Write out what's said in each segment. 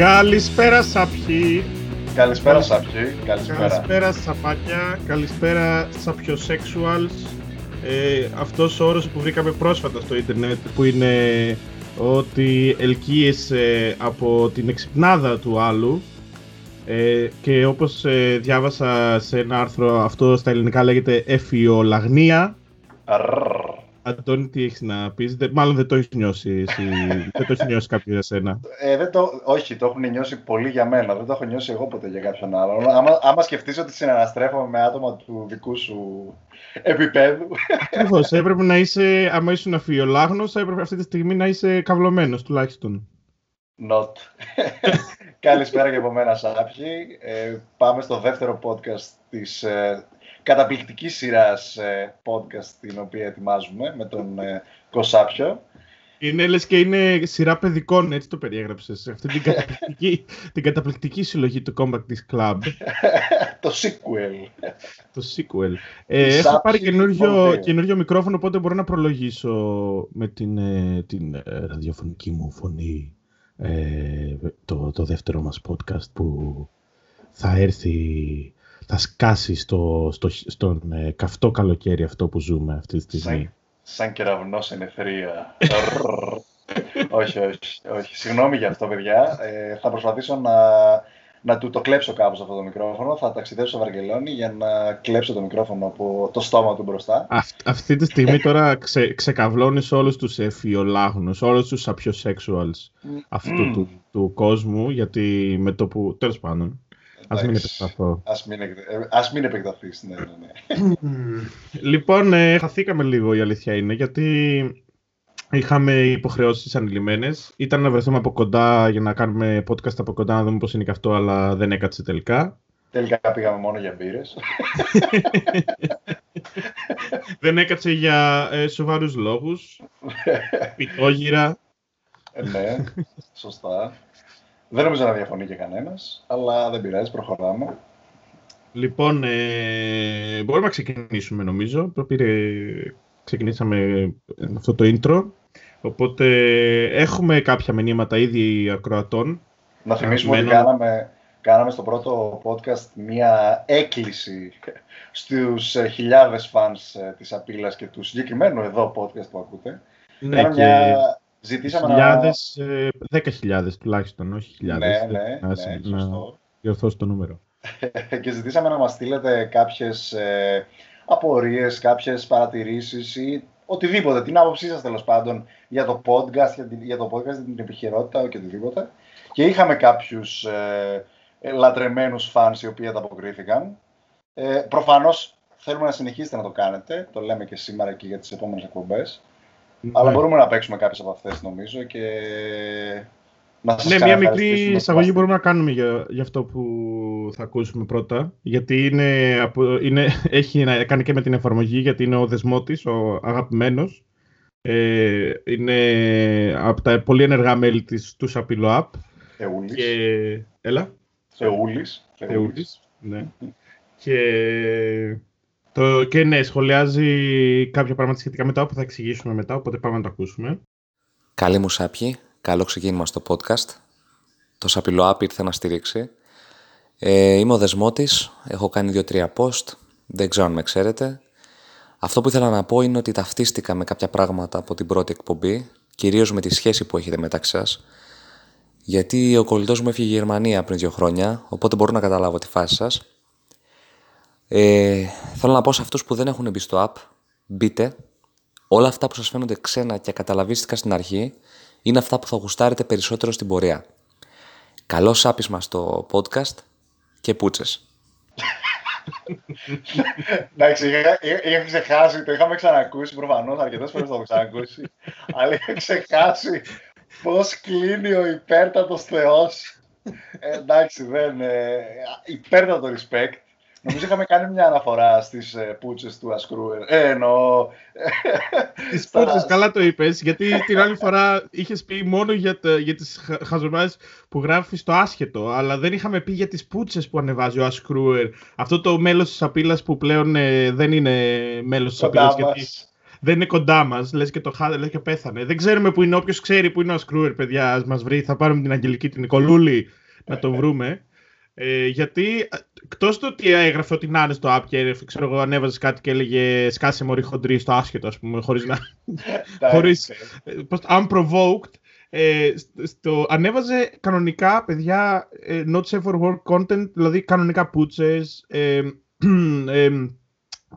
Καλησπέρα Σαπιοί. Καλησπέρα Σαπιοί. Καλησπέρα. Καλησπέρα Σαπάκια. Καλησπέρα Σαπιοσexuals. Ε, αυτός ο όρος που βρήκαμε πρόσφατα στο ίντερνετ που είναι ότι ελκύεσαι από την εξυπνάδα του άλλου ε, και όπως ε, διάβασα σε ένα άρθρο αυτό στα ελληνικά λέγεται εφιολαγνία Αντώνη, τι έχεις να πεις, μάλλον δεν το έχεις νιώσει εσύ, δεν το έχει νιώσει κάποιος για σένα. Ε, δεν το, όχι, το έχουν νιώσει πολύ για μένα, δεν το έχω νιώσει εγώ ποτέ για κάποιον άλλον. Άμα, άμα σκεφτείς ότι συναναστρέφομαι με άτομα του δικού σου επίπεδου. Ακριβώς. έπρεπε να είσαι, άμα ήσουν αφιολάγνος, έπρεπε αυτή τη στιγμή να είσαι καυλωμένος τουλάχιστον. Not. Καλησπέρα και από μένα, Σάπχη. Ε, πάμε στο δεύτερο podcast της ε, καταπληκτική σειράς ε, podcast την οποία ετοιμάζουμε με τον ε, Κοσάπιο. Είναι λες και είναι σειρά παιδικών, έτσι το περιέγραψες. Αυτή την καταπληκτική, την καταπληκτική συλλογή του Compact της Club. το sequel. το sequel. Ε, έχω πάρει καινούριο, καινούριο μικρόφωνο, οπότε μπορώ να προλογίσω με την, ε, την ε, ραδιοφωνική μου φωνή ε, το, το δεύτερο μας podcast που θα έρθει θα σκάσει στο, στο, στον ε, καυτό καλοκαίρι αυτό που ζούμε αυτή τη στιγμή. Σαν, σαν κεραυνός ενεθρία. όχι, όχι, όχι. Συγγνώμη για αυτό, παιδιά. Ε, θα προσπαθήσω να, να του το κλέψω κάπως αυτό το μικρόφωνο. Θα ταξιδέψω στο Βαρκελόνη για να κλέψω το μικρόφωνο από το στόμα του μπροστά. αυτή τη στιγμή τώρα ξε, ξεκαβλώνεις όλους τους εφιολάγνους, όλους τους απιοσexuals αυτού του, του κόσμου, γιατί με το που, τέλος πάντων, Ας μην επεκταθώ. Ας μην, ας μην επεκταθείς, ναι, ναι, ναι. λοιπόν, ε, χαθήκαμε λίγο η αλήθεια είναι, γιατί είχαμε υποχρεώσεις ανηλυμένες. Ήταν να βρεθούμε από κοντά για να κάνουμε podcast από κοντά, να δούμε πώς είναι και αυτό, αλλά δεν έκατσε τελικά. Τελικά πήγαμε μόνο για μπύρες. δεν έκατσε για ε, σοβαρούς λόγους. Πιτόγυρα. Ε, ναι, σωστά. Δεν νομίζω να διαφωνεί και κανένας, αλλά δεν πειράζει, προχωράμε. Λοιπόν, ε, μπορούμε να ξεκινήσουμε νομίζω. Πήρε, ξεκινήσαμε αυτό το intro. Οπότε έχουμε κάποια μηνύματα ήδη ακροατών. Να θυμίσουμε ότι κάναμε, κάναμε στο πρώτο podcast μία έκκληση στους ε, χιλιάδες φανς ε, της Απίλας και του συγκεκριμένου εδώ podcast που ακούτε. Ναι, και... μια Ζητήσαμε χιλιάδες, να... Ε, δέκα χιλιάδες τουλάχιστον, όχι χιλιάδες. Ναι, ναι, ναι, να διορθώσω το νούμερο. και ζητήσαμε να μας στείλετε κάποιες ε, απορίες, κάποιες παρατηρήσεις ή οτιδήποτε, την άποψή σας τέλος πάντων για το podcast, για, για το podcast, για την επιχειρότητα και οτιδήποτε. Και είχαμε κάποιους ε, λατρεμένους φανς οι οποίοι ανταποκρίθηκαν. Ε, προφανώς θέλουμε να συνεχίσετε να το κάνετε, το λέμε και σήμερα και για τις επόμενες εκπομπές. Ναι. Αλλά μπορούμε να παίξουμε κάποιες από αυτές νομίζω και. Να σας ναι, μια μικρή εισαγωγή μπορούμε να κάνουμε για, για αυτό που θα ακούσουμε πρώτα. Γιατί είναι, είναι, έχει να κάνει και με την εφαρμογή, γιατί είναι ο δεσμότης, ο αγαπημένος. Ε, είναι από τα πολύ ενεργά μέλη της, του Σαπίλο App. Θεούλης. Και... Έλα. Θεούλης. Θεούλης, ναι. και το, και ναι, σχολιάζει κάποια πράγματα σχετικά με τα που θα εξηγήσουμε μετά, οπότε πάμε να το ακούσουμε. Καλή μου σάπιοι, καλό ξεκίνημα στο podcast. Το Σαπιλό App ήρθε να στηρίξει. Ε, είμαι ο Δεσμότης, έχω κάνει δύο-τρία post, δεν ξέρω αν με ξέρετε. Αυτό που ήθελα να πω είναι ότι ταυτίστηκα με κάποια πράγματα από την πρώτη εκπομπή, κυρίως με τη σχέση που έχετε μεταξύ σας. Γιατί ο κολλητός μου έφυγε η Γερμανία πριν δύο χρόνια, οπότε μπορώ να καταλάβω τη φάση σας. Ε, θέλω να πω σε αυτούς που δεν έχουν μπει στο app, μπείτε. Όλα αυτά που σας φαίνονται ξένα και καταλαβίστηκα στην αρχή, είναι αυτά που θα γουστάρετε περισσότερο στην πορεία. Καλό σάπισμα στο podcast και πούτσες. Εντάξει, είχα ξεχάσει, το είχαμε ξανακούσει προφανώς, αρκετές φορές το έχω ξανακούσει. αλλά είχα ξεχάσει πώς κλείνει ο υπέρτατος Θεός. Ε, εντάξει, δεν. Ε, υπέρτατο respect. Νομίζω είχαμε κάνει μια αναφορά στις ε, πούτσες του Ασκρούερ. Ε, εννοώ. Τις πούτσες, καλά το είπες, γιατί την άλλη φορά είχες πει μόνο για, για τις χαζομάρε που γράφει στο άσχετο, αλλά δεν είχαμε πει για τις πούτσες που ανεβάζει ο Ασκρούερ. Αυτό το μέλος της απειλή που πλέον ε, δεν είναι μέλος της απειλή. Γιατί δεν είναι κοντά μας. Λες και το χάδε, λες και πέθανε. Δεν ξέρουμε που είναι. Όποιος ξέρει που είναι ο Σκρούερ, παιδιά, ας μας βρει. Θα πάρουμε την Αγγελική την Νικολούλη να το βρούμε. Ε, γιατί εκτός του ότι έγραφε ότι να είναι στο app και ξέρω εγώ, ανέβαζε κάτι και έλεγε σκάσε μωρή χοντρή στο άσχετο, ας πούμε, χωρίς να. χωρίς, ε, unprovoked. Ε, στο, ανέβαζε κανονικά, παιδιά, ε, not safe for work content, δηλαδή κανονικά πούτσες, ε, ε,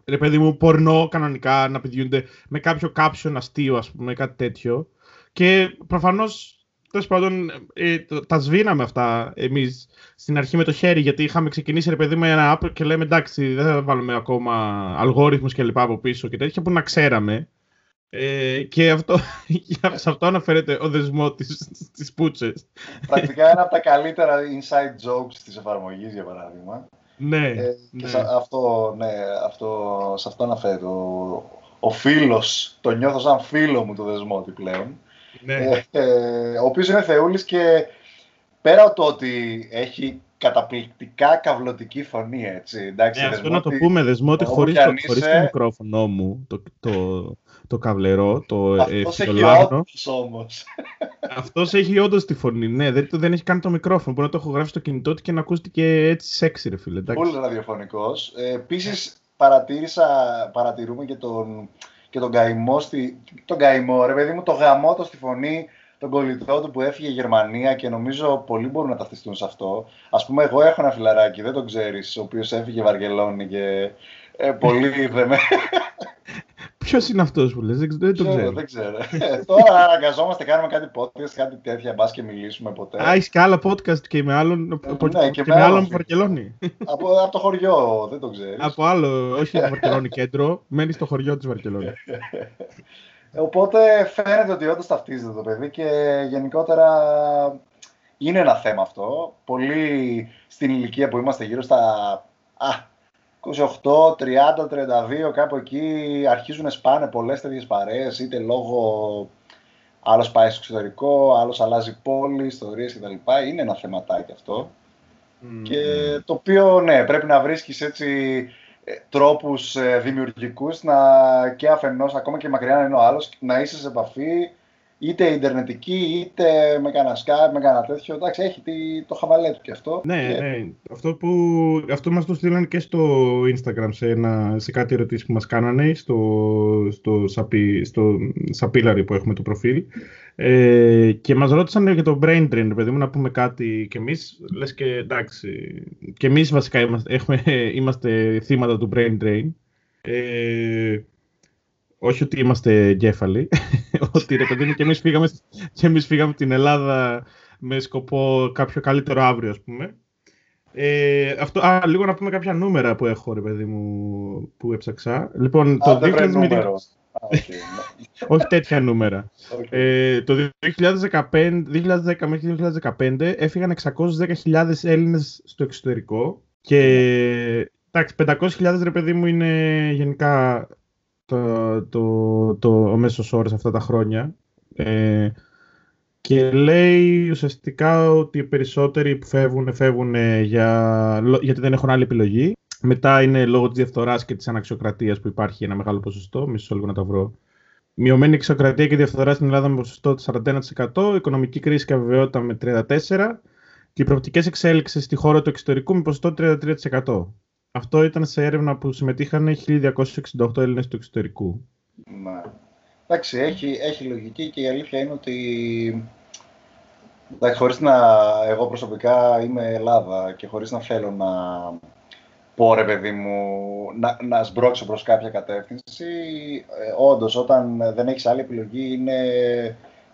ρε παιδί μου, πορνό κανονικά να πηδιούνται με κάποιο caption αστείο, ας πούμε, κάτι τέτοιο. Και προφανώς Τέλος πάντων, ε, τα σβήναμε αυτά εμείς στην αρχή με το χέρι, γιατί είχαμε ξεκινήσει ρε παιδί με ένα app και λέμε εντάξει, δεν θα βάλουμε ακόμα αλγόριθμους και λοιπά από πίσω και τέτοια που να ξέραμε. Ε, και αυτό, σε αυτό αναφέρεται ο δεσμό της, πούτσες. Πρακτικά ένα από τα καλύτερα inside jokes της εφαρμογής, για παράδειγμα. Ναι, ε, και ναι. Σε, αυτό, ναι, αυτό, σε αυτό αναφέρεται ο, ο φίλος, το νιώθω σαν φίλο μου το δεσμότη πλέον. Ναι. Ε, ε, ο οποίος είναι θεούλης και πέρα από το ότι έχει καταπληκτικά καυλωτική φωνή, έτσι. Εντάξει, ναι, αυτό να το πούμε, Δεσμότη, χωρίς, το, χωρίς το μικρόφωνο μου, το, το, το καβλερό, το Αυτός ε, έχει όντως όμως. Αυτός έχει όντως τη φωνή, ναι, δεν, δεν έχει κάνει το μικρόφωνο. Μπορεί να το έχω γράψει στο κινητό του και να ακούστηκε έτσι σεξι, ρε φίλε. Εντάξει. Πολύ ραδιοφωνικός. Ε, επίσης, παρατήρησα, παρατηρούμε και τον, και τον καημό, στη, τον καημό, ρε παιδί μου, το γαμότο στη φωνή, τον κολλητό του που έφυγε η Γερμανία και νομίζω πολλοί μπορούν να ταυτιστούν σε αυτό. Α πούμε, εγώ έχω ένα φιλαράκι, δεν τον ξέρεις, ο οποίος έφυγε Βαρκελόνη και ε, πολύ δεν με. Ποιος είναι αυτός που λες, δεν, δεν το ξέρω. Δεν ξέρω. Ε, τώρα αναγκαζόμαστε, κάνουμε κάτι podcast, κάτι τέτοια, μπας και μιλήσουμε ποτέ. Α, έχεις και άλλα podcast και με άλλον. Ε, ναι, και, και με, με άλλον Βαρκελόνη. από, από το χωριό, δεν το ξέρεις. Από άλλο, όχι το Βαρκελόνη κέντρο, μένεις στο χωριό της Βαρκελόνης. Οπότε φαίνεται ότι όντως ταυτίζεται το παιδί και γενικότερα είναι ένα θέμα αυτό. Πολύ στην ηλικία που είμαστε γύρω στα α, 28, 30, 32, κάπου εκεί αρχίζουν να σπάνε πολλές τέτοιες παρέες, είτε λόγω άλλος πάει στο εξωτερικό, άλλος αλλάζει πόλη, ιστορίες κτλ. Είναι ένα θεματάκι αυτό. Και το οποίο, ναι, πρέπει να βρίσκεις έτσι ε, τρόπους ε, δημιουργικούς να, και αφενός, ακόμα και μακριά να είναι ο άλλος, να είσαι σε επαφή είτε ιντερνετική, είτε με κανένα Skype, με κανένα τέτοιο. Εντάξει, έχει το χαβαλέ του και αυτό. Ναι, και... ναι. Αυτό, που, αυτό μας το στείλαν και στο Instagram σε, ένα, σε κάτι ερωτήσεις που μας κάνανε, στο, στο, σαπί, στο σαπίλαρι που έχουμε το προφίλ. Ε, και μας ρώτησαν για το brain drain, παιδί μου, να πούμε κάτι και εμείς, λες και εντάξει, και εμείς βασικά είμαστε, έχουμε, είμαστε θύματα του brain drain. Ε, όχι ότι είμαστε εγκέφαλοι, ότι ρε παιδί μου και εμείς φύγαμε, και εμείς φύγαμε την Ελλάδα με σκοπό κάποιο καλύτερο αύριο, ας πούμε. Ε, αυτό, α, λίγο να πούμε κάποια νούμερα που έχω, ρε παιδί μου, που έψαξα. Λοιπόν, το 2000... Όχι τέτοια νούμερα. Ε, το 2015, 2010 μέχρι 2015 έφυγαν 610.000 Έλληνες στο εξωτερικό και εντάξει, 500.000 ρε παιδί μου είναι γενικά το, το, το, ο μέσος όρος αυτά τα χρόνια. Ε, και λέει ουσιαστικά ότι οι περισσότεροι που φεύγουν, φεύγουν για, γιατί δεν έχουν άλλη επιλογή. Μετά είναι λόγω της διαφθοράς και της αναξιοκρατίας που υπάρχει ένα μεγάλο ποσοστό. Μισό λίγο να τα βρω. Μειωμένη εξοκρατία και διαφθορά στην Ελλάδα με ποσοστό 41%, οικονομική κρίση και αβεβαιότητα με 34% και οι προοπτικές εξέλιξεις στη χώρα του εξωτερικού με ποσοστό 33%. Αυτό ήταν σε έρευνα που συμμετείχαν 1.268 Έλληνες του εξωτερικού. Ναι. Εντάξει, έχει, έχει λογική και η αλήθεια είναι ότι εντάξει, χωρίς να, εγώ προσωπικά είμαι Ελλάδα και χωρίς να θέλω να πω ρε παιδί μου, να, να σμπρώξω προς κάποια κατεύθυνση, ε, όντως όταν δεν έχεις άλλη επιλογή είναι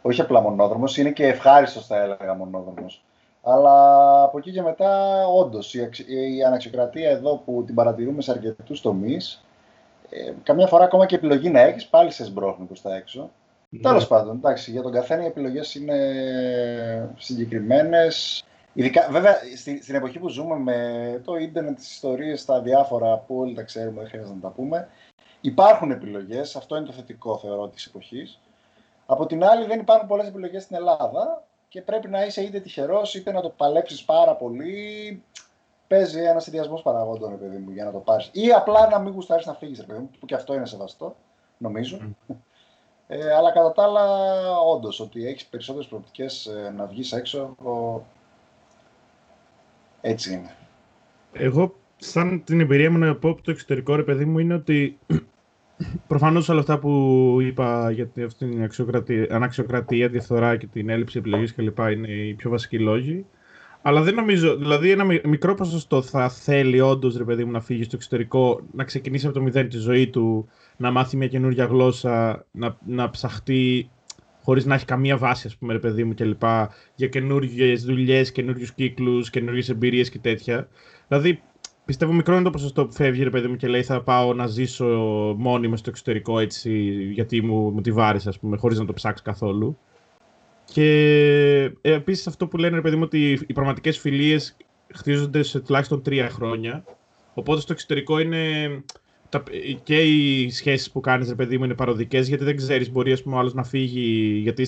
όχι απλά μονόδρομος, είναι και ευχάριστος θα έλεγα μονόδρομος. Αλλά από εκεί και μετά, όντως, η, η αναξιοκρατία εδώ που την παρατηρούμε σε αρκετούς τομείς, ε, καμιά φορά ακόμα και επιλογή να έχεις, πάλι σε σμπρώχνει προς τα έξω. Ναι. Τέλος πάντων, εντάξει, για τον καθένα οι επιλογές είναι συγκεκριμένες. Ειδικά, βέβαια, στη, στην εποχή που ζούμε με το ίντερνετ, τις ιστορίες, τα διάφορα που όλοι τα ξέρουμε, δεν χρειάζεται να τα πούμε. Υπάρχουν επιλογές, αυτό είναι το θετικό θεωρώ της εποχής. Από την άλλη, δεν υπάρχουν πολλές επιλογές στην Ελλάδα και πρέπει να είσαι είτε τυχερός είτε να το παλέψεις πάρα πολύ. Παίζει ένα συνδυασμός παραγόντων, παιδί μου, για να το πάρεις. Ή απλά να μην γουστάρεις να φύγεις, παιδί μου, που και αυτό είναι σεβαστό. νομίζω. Ε, αλλά κατά τα άλλα, όντως, ότι έχεις περισσότερες προοπτικές ε, να βγεις έξω, έτσι είναι. Εγώ, σαν την εμπειρία μου να πω από το εξωτερικό, ρε παιδί μου, είναι ότι προφανώς όλα αυτά που είπα για αυτή την αναξιοκρατία, διαφθορά και την έλλειψη επιλογής κλπ. είναι οι πιο βασικοί λόγοι. Αλλά δεν νομίζω, δηλαδή ένα μικρό ποσοστό θα θέλει όντως ρε παιδί μου να φύγει στο εξωτερικό, να ξεκινήσει από το μηδέν τη ζωή του, να μάθει μια καινούργια γλώσσα, να, να ψαχτεί χωρίς να έχει καμία βάση, ας πούμε, ρε παιδί μου κλπ. Για καινούργιες δουλειές, καινούριους κύκλους, καινούργιες εμπειρίες και τέτοια. Δηλαδή, πιστεύω μικρό είναι το ποσοστό που φεύγει, ρε παιδί μου, και λέει θα πάω να ζήσω μόνιμα στο εξωτερικό έτσι, γιατί μου, μου τη βάρεσε, ας πούμε, χωρίς να το ψάξει καθόλου. Και ε, επίσης αυτό που λένε, ρε παιδί μου, ότι οι πραγματικές φιλίες χτίζονται σε τουλάχιστον τρία χρόνια. Οπότε στο εξωτερικό είναι. Τα, και οι σχέσεις που κάνεις, ρε παιδί μου, είναι παροδικές, γιατί δεν ξέρεις, μπορεί ας πούμε, ο άλλος να φύγει, γιατί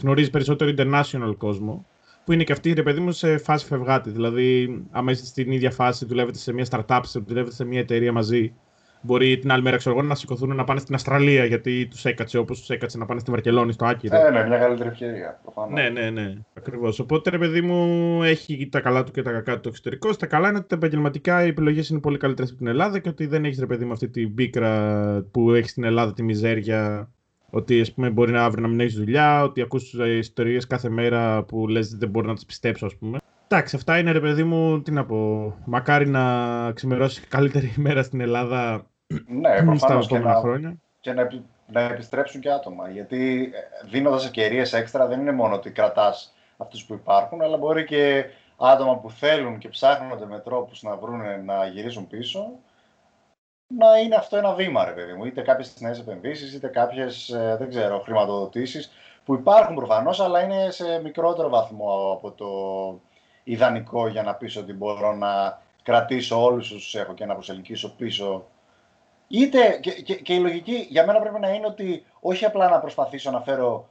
γνωρίζεις περισσότερο international κόσμο. Που είναι και αυτή, ρε παιδί μου, σε φάση φευγάτη. Δηλαδή, άμα είστε στην ίδια φάση, δουλεύετε σε μια startup, δουλεύετε σε μια εταιρεία μαζί, Μπορεί την άλλη μέρα ξέρω, να σηκωθούν να πάνε στην Αυστραλία γιατί τους έκατσε όπως τους έκατσε να πάνε στη Βαρκελόνη, στο Άκυρο. Ναι, ναι, μια καλύτερη ευκαιρία. Προφανώς. Ναι, ναι, ναι. Ακριβώς. Οπότε ρε παιδί μου έχει τα καλά του και τα κακά του το εξωτερικό. Στα καλά είναι ότι τα επαγγελματικά οι επιλογές είναι πολύ καλύτερες από την Ελλάδα και ότι δεν έχεις ρε παιδί μου αυτή την πίκρα που έχεις στην Ελλάδα τη μιζέρια. Ότι ας πούμε, μπορεί να αύριο να μην έχεις δουλειά, ότι ακούς ιστορίες κάθε μέρα που λες δεν μπορώ να τις πιστέψω, ας πούμε. Εντάξει, αυτά είναι ρε παιδί μου, τι να πω. Μακάρι να ξημερώσει καλύτερη ημέρα στην Ελλάδα ναι, προφανώς και να, χρόνια. Και να, να επιστρέψουν και άτομα. Γιατί ε, δίνοντας ευκαιρίες έξτρα δεν είναι μόνο ότι κρατάς αυτούς που υπάρχουν, αλλά μπορεί και άτομα που θέλουν και ψάχνονται με τρόπους να βρουν να γυρίσουν πίσω, να είναι αυτό ένα βήμα, ρε παιδί μου. Είτε κάποιες νέες επενδύσεις, είτε κάποιες χρηματοδοτήσεις που υπάρχουν προφανώς, αλλά είναι σε μικρότερο βαθμό από το ιδανικό για να πεις ότι μπορώ να κρατήσω όλους όσους έχω και να προσελκύσω πίσω. Είτε και, και, και η λογική για μένα πρέπει να είναι ότι όχι απλά να προσπαθήσω να φέρω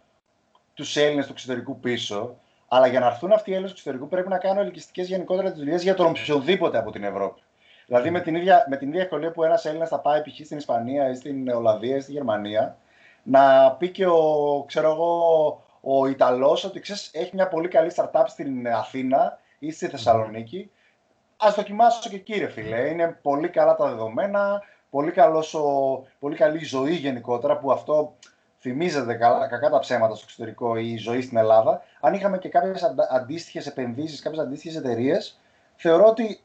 τους Έλληνες του εξωτερικού πίσω, αλλά για να έρθουν αυτοί οι Έλληνες του εξωτερικού πρέπει να κάνω ελκυστικές γενικότερα τις δουλειές για τον οποιοδήποτε από την Ευρώπη. Δηλαδή με την ίδια, με την ίδια ευκολία που ένας Έλληνας θα πάει π.χ. στην Ισπανία ή στην Ολλανδία ή στη Γερμανία, να πει και ο, ξέρω εγώ, ο Ιταλός ότι ξέρεις, έχει μια πολύ καλή startup στην Αθήνα ή στη Θεσσαλονίκη, Α δοκιμάσω και εκεί, ρε φίλε. Είναι πολύ καλά τα δεδομένα, πολύ, καλός ο, πολύ καλή ζωή γενικότερα, που αυτό θυμίζεται καλά, κακά τα ψέματα στο εξωτερικό η ζωή στην Ελλάδα. Αν είχαμε και κάποιες αντίστοιχες επενδύσεις, κάποιες αντίστοιχες εταιρείες, θεωρώ ότι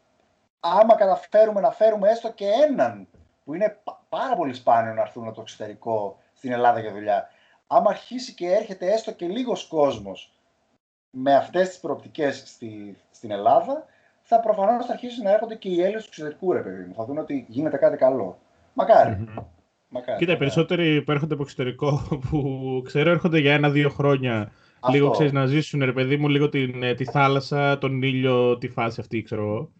άμα καταφέρουμε να φέρουμε έστω και έναν, που είναι πάρα πολύ σπάνιο να έρθουν από το εξωτερικό στην Ελλάδα για δουλειά, άμα αρχίσει και έρχεται έστω και λίγος κόσμος με αυτές τις προοπτικές στη, στην Ελλάδα, θα προφανώς θα αρχίσουν να έρχονται και οι Έλληνες του εξωτερικού, ρε παιδί μου. Θα δουν ότι γίνεται κάτι καλό. Μακάρι. Mm-hmm. Μακάρι. Κοίτα, οι περισσότεροι που έρχονται από εξωτερικό, που ξέρω έρχονται για ένα-δύο χρόνια. Αυτό. Λίγο ξέρεις να ζήσουν, ρε παιδί μου, λίγο την, ε, τη θάλασσα, τον ήλιο, τη φάση αυτή, ξέρω εγώ.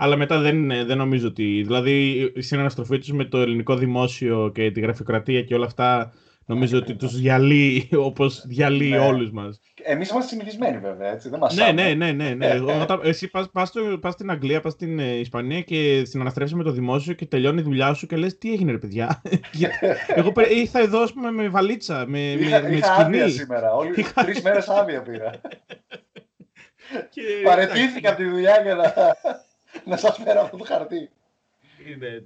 Αλλά μετά δεν, δεν νομίζω ότι. Δηλαδή, η συναναστροφή τους με το ελληνικό δημόσιο και τη γραφειοκρατία και όλα αυτά Νομίζω ότι τους διαλύει όπως διαλύει ναι. όλους μας. Εμείς είμαστε συνηθισμένοι βέβαια, έτσι. Δεν μας ναι, ναι, ναι, ναι, ναι. Όταν, εσύ πας πας, πας στην Αγγλία, πας στην ε, Ισπανία και συναναστρέφεσαι με το δημόσιο και τελειώνει η δουλειά σου και λες τι έγινε, ρε παιδιά; Εγώ ήρθα εδώ πούμε, με βαλίτσα, με, είχα, με, είχα σκηνή. άδεια σήμερα. Όλοι τρεις μέρες άδεια πήρα. Και... Παρετήθηκα από τη δουλειά για να, να σας φέρω αυτό το χαρτί είναι,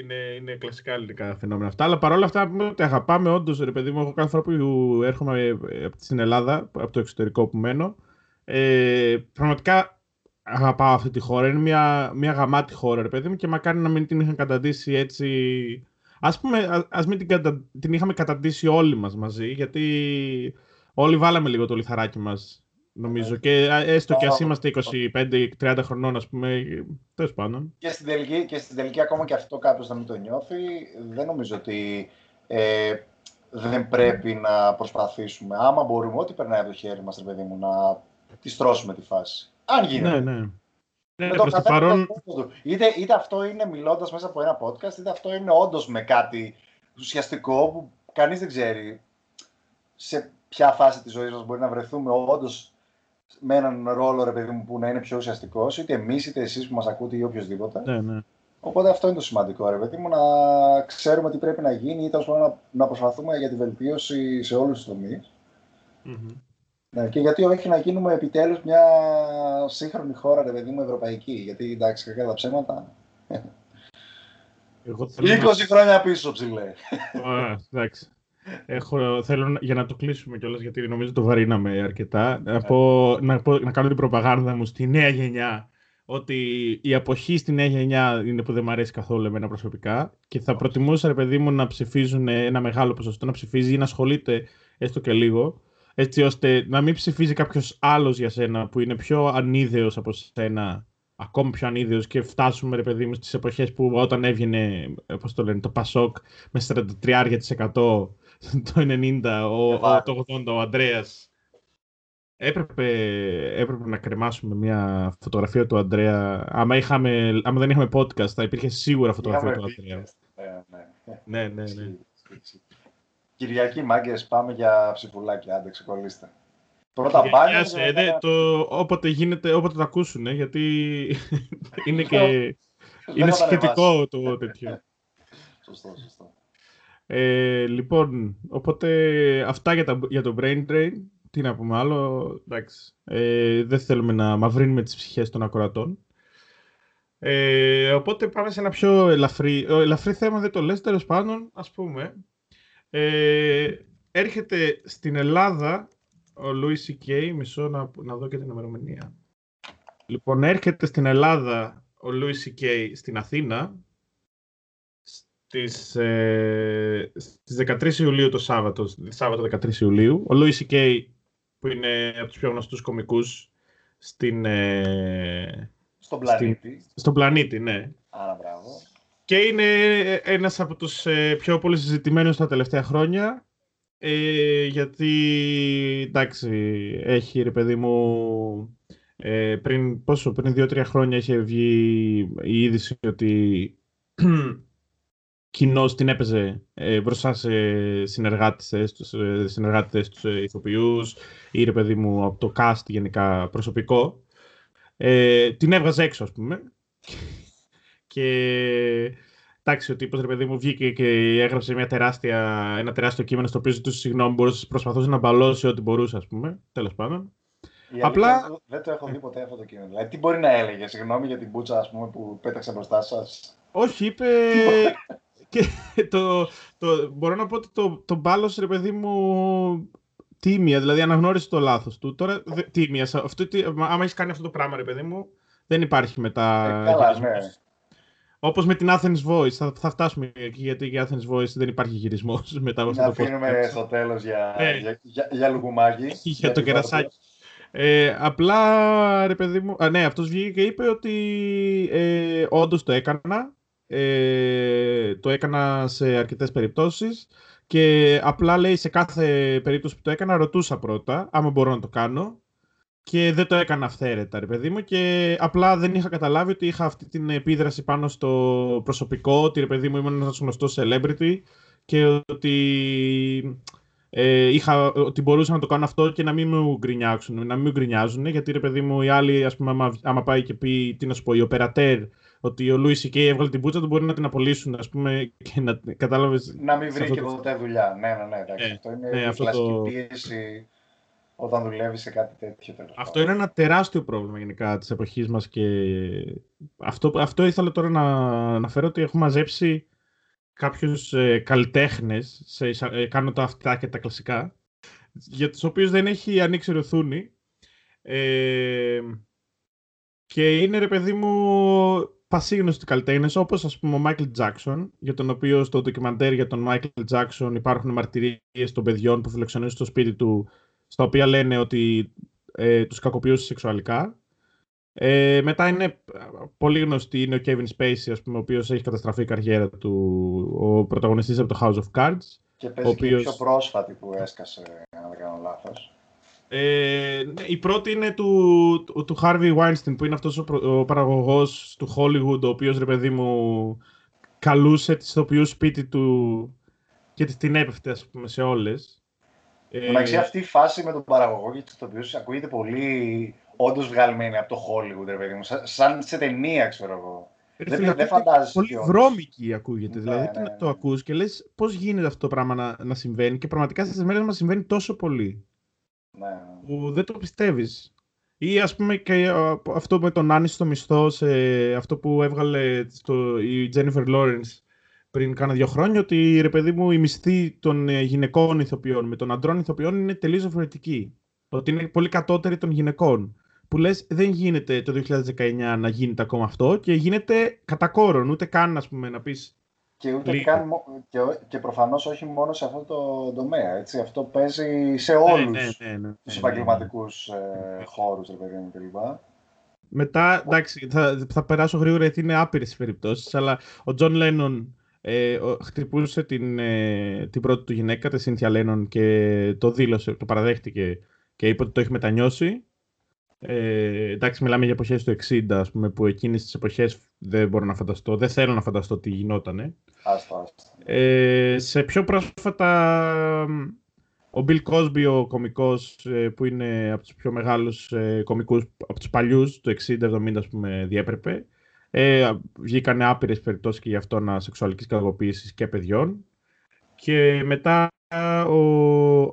είναι, είναι κλασικά ελληνικά φαινόμενα αυτά. Αλλά παρόλα αυτά ότι αγαπάμε όντως, ρε παιδί μου, εγώ κάθε φορά που έρχομαι στην Ελλάδα, από το εξωτερικό που μένω, ε, πραγματικά αγαπάω αυτή τη χώρα. Είναι μια, μια γαμάτη χώρα, ρε παιδί μου, και μακάρι να μην την είχαν καταντήσει έτσι. Α πούμε, ας μην την, κατα... την είχαμε καταντήσει όλοι μας μαζί, γιατί όλοι βάλαμε λίγο το λιθαράκι μας νομίζω. Και έστω και ας είμαστε 25-30 χρονών, ας πούμε, τέλος πάντων. Και στην, τελική, και στην τελική, ακόμα και αυτό κάποιος να μην το νιώθει, δεν νομίζω ότι ε, δεν πρέπει να προσπαθήσουμε. Άμα μπορούμε, ό,τι περνάει από το χέρι μας, παιδί μου, να τη στρώσουμε τη φάση. Αν γίνεται. Ναι, ναι. Ναι, το παρόν... είτε, είτε αυτό είναι μιλώντας μέσα από ένα podcast, είτε αυτό είναι όντως με κάτι ουσιαστικό που κανείς δεν ξέρει σε ποια φάση της ζωής μας μπορεί να βρεθούμε όντως με έναν ρόλο ρε παιδί μου, που να είναι πιο ουσιαστικός, είτε εμείς είτε εσείς που μας ακούτε ή οποιοδήποτε. Ναι, ναι. Οπότε αυτό είναι το σημαντικό, ρε παιδί μου, να ξέρουμε τι πρέπει να γίνει ή τέλος πάντων να, να προσπαθούμε για τη βελτίωση σε όλους τους τομείς. Mm-hmm. Ναι, και γιατί όχι να γίνουμε επιτέλους μια σύγχρονη χώρα, ρε παιδί μου, ευρωπαϊκή. Γιατί εντάξει, κακά τα ψέματα. Εγώ 20 χρόνια πίσω, ψηλέ. εντάξει. Έχω, θέλω για να το κλείσουμε κιόλας, γιατί νομίζω το βαρύναμε αρκετά. Να, πω, να, πω, να κάνω την προπαγάνδα μου στη νέα γενιά ότι η αποχή στη νέα γενιά είναι που δεν μου αρέσει καθόλου εμένα προσωπικά και θα προτιμούσα, ρε παιδί μου, να ψηφίζουν ένα μεγάλο ποσοστό να ψηφίζει ή να ασχολείται έστω και λίγο, έτσι ώστε να μην ψηφίζει κάποιος άλλος για σένα που είναι πιο ανίδεος από σένα, ακόμη πιο ανίδεος και φτάσουμε, ρε παιδί μου, στις εποχές που όταν έβγαινε, πώς το λένε, το Πασόκ με 43% το 90, ο, το 80, ο Αντρέας Έπρεπε, έπρεπε να κρεμάσουμε μια φωτογραφία του Αντρέα. Άμα, είχαμε, άμα δεν είχαμε podcast, θα υπήρχε σίγουρα φωτογραφία του Αντρέα. Ναι, ναι, ναι. ναι. Κυριακή, μάγκες, πάμε για ψηφουλάκι. Άντε, ξεκολλήστε. Πρώτα μπάνια. Ε, το, όποτε γίνεται, όποτε το ακούσουν, γιατί είναι και. είναι σχετικό το τέτοιο. Σωστό, σωστό. Ε, λοιπόν, οπότε αυτά για, τα, για το Brain Drain τι να πούμε άλλο, εντάξει. Ε, δεν θέλουμε να μαυρύνουμε τις ψυχές των ακροατών. Ε, οπότε πάμε σε ένα πιο ελαφρύ, ελαφρύ θέμα, δεν το λες, τέλος πάντων, ας πούμε. Ε, έρχεται στην Ελλάδα ο Louis C.K., μισό να, να δω και την ημερομηνία. Λοιπόν, έρχεται στην Ελλάδα ο Louis C.K. στην Αθήνα στις, ε, στις 13 Ιουλίου το Σάββατο, Σάββατο 13 Ιουλίου. Ο Louis C.K που είναι από τους πιο γνωστούς κομικούς στην... Ε, στον πλανήτη. στον πλανήτη, ναι. Άρα, μπράβο. Και είναι ένας από τους ε, πιο πολύ συζητημένους τα τελευταία χρόνια. Ε, γιατί, εντάξει, έχει, ρε παιδί μου, ε, πριν, πόσο, πριν δύο-τρία χρόνια είχε βγει η είδηση ότι κοινός την έπαιζε ε, μπροστά σε συνεργάτες, τους, ε, συνεργάτες τους ε, ηθοποιούς ή ρε παιδί μου από το cast γενικά προσωπικό. Ε, την έβγαζε έξω ας πούμε. και εντάξει, ο τύπος ρε παιδί μου βγήκε και έγραψε μια τεράστια, ένα τεράστιο κείμενο στο οποίο ζητούσε συγγνώμη, μπορούσε, προσπαθούσε να μπαλώσει ό,τι μπορούσε ας πούμε, τέλος πάντων. Απλά... Δεν το έχω δει ποτέ αυτό το κείμενο. Δηλαδή, τι μπορεί να έλεγε, συγγνώμη για την πουτσα ας πούμε, που πέταξε μπροστά σας; Όχι, είπε. Και το, το, μπορώ να πω ότι το, το μπάλωσε, ρε παιδί μου, τίμια, δηλαδή αναγνώρισε το λάθος του. Τώρα, δε, τίμια, αυτό, τι, άμα έχεις κάνει αυτό το πράγμα, ρε παιδί μου, δεν υπάρχει μετά... Ε, καλά, ναι. Όπως με την Athens Voice, θα, θα φτάσουμε εκεί, γιατί για Athens Voice δεν υπάρχει γυρισμός μετά από αυτό το αφήνουμε στο τέλος για, ε, για, για, για λουκουμάκι. για το κερασάκι. Ε, απλά, ρε παιδί μου, α, ναι, αυτός βγήκε και είπε ότι ε, όντως το έκανα, ε, το έκανα σε αρκετές περιπτώσεις και απλά λέει σε κάθε περίπτωση που το έκανα ρωτούσα πρώτα άμα μπορώ να το κάνω και δεν το έκανα αυθαίρετα ρε παιδί μου και απλά δεν είχα καταλάβει ότι είχα αυτή την επίδραση πάνω στο προσωπικό ότι ρε παιδί μου ήμουν ένας γνωστός celebrity και ότι ε, είχα, ότι μπορούσα να το κάνω αυτό και να μην μου γκρινιάξουν, να μην μου γκρινιάζουν γιατί ρε παιδί μου οι άλλοι ας πούμε άμα, άμα πάει και πει τι να σου πω, η οπερατέρ ότι ο Λούι Σικέι έβγαλε την πούτσα του, μπορεί να την απολύσουν, ας πούμε, και να κατάλαβες. Να μην βρει και ποτέ δουλειά. Ναι, ναι, ναι. Εντάξει. Ε, αυτό είναι ναι, η κλασική το... πίεση όταν δουλεύεις σε κάτι τέτοιο. Τέλος αυτό είναι ένα τεράστιο πρόβλημα γενικά της εποχής μας και αυτό, αυτό ήθελα τώρα να αναφέρω ότι έχω μαζέψει κάποιους ε, καλλιτέχνες, ε, κάνω τα αυτά και τα κλασικά, για τους οποίους δεν έχει ανοίξει ρεθούνη. Ε, και είναι ρε παιδί μου πασίγνωστοι καλλιτέχνες, όπως ας πούμε ο Μάικλ Τζάξον, για τον οποίο στο ντοκιμαντέρ για τον Μάικλ Τζάξον υπάρχουν μαρτυρίες των παιδιών που φιλοξενούν στο σπίτι του, στα οποία λένε ότι ε, τους κακοποιούσε σεξουαλικά. Ε, μετά είναι πολύ γνωστή, είναι ο Kevin Spacey, ας πούμε, ο οποίος έχει καταστραφεί η καριέρα του, ο πρωταγωνιστής από το House of Cards. Και παίζει ο οποίος... και πιο πρόσφατη που έσκασε, αν δεν κάνω λάθος. Ε, ναι, η πρώτη είναι του, του, του Harvey Weinstein, που είναι αυτός ο, ο παραγωγός του Hollywood, ο οποίος, ρε παιδί μου, καλούσε τις ηθοποιούς σπίτι του και την έπεφτε, ας πούμε, σε όλες. Εντάξει, ε, αυτή η φάση με τον παραγωγό και τους ηθοποιούς ακούγεται πολύ όντως βγαλμένη από το Hollywood, ρε παιδί μου, σαν σε ταινία, ξέρω εγώ. Δεν, δεν φαντάζεσαι. Πολύ βρώμικη ακούγεται. Ναι, δηλαδή ναι, ναι. το ακούς και λες πώς γίνεται αυτό το πράγμα να, να συμβαίνει και πραγματικά στις μέρες μας συμβαίνει τόσο πολύ. Ναι. Που δεν το πιστεύεις. Ή ας πούμε και αυτό με τον Άννη στο μισθό, σε αυτό που έβγαλε στο, η Jennifer Lawrence πριν κάνα δύο χρόνια, ότι ρε παιδί μου η μισθή των ε, γυναικών ηθοποιών με των αντρών ηθοποιών είναι τελείως διαφορετική. Ότι είναι πολύ κατώτερη των γυναικών. Που λες δεν γίνεται το 2019 να γίνεται ακόμα αυτό και γίνεται κατά κόρον, ούτε καν ας πούμε, να πεις και, ούτε καν, και, και προφανώς όχι μόνο σε αυτό το τομέα. Έτσι. Αυτό παίζει σε ναι, όλους ναι, ναι, ναι, τους επαγγελματικούς ε, χώρους, ρε παιδί κλπ. Μετά, εντάξει, θα, θα περάσω γρήγορα γιατί είναι άπειρες οι περιπτώσεις, αλλά ο Τζον Λένον ε, χτυπούσε την, ε, την πρώτη του γυναίκα, τη Σύνθια Λένον, και το δήλωσε, το παραδέχτηκε και είπε ότι το έχει μετανιώσει. Ε, εντάξει, μιλάμε για εποχές του 60, ας πούμε, που εκείνες τις εποχές δεν μπορώ να φανταστώ, δεν θέλω να φανταστώ τι γινότανε. Ε, σε πιο πρόσφατα, ο Bill Cosby, ο κομικός, ε, που είναι από τους πιο μεγάλους ε, κομικούς, από τους παλιούς, το 60-70, ας πούμε, διέπρεπε. Ε, βγήκαν άπειρες περιπτώσεις και γι' αυτόν σεξουαλικής κακοποίησης και παιδιών. Και μετά ο,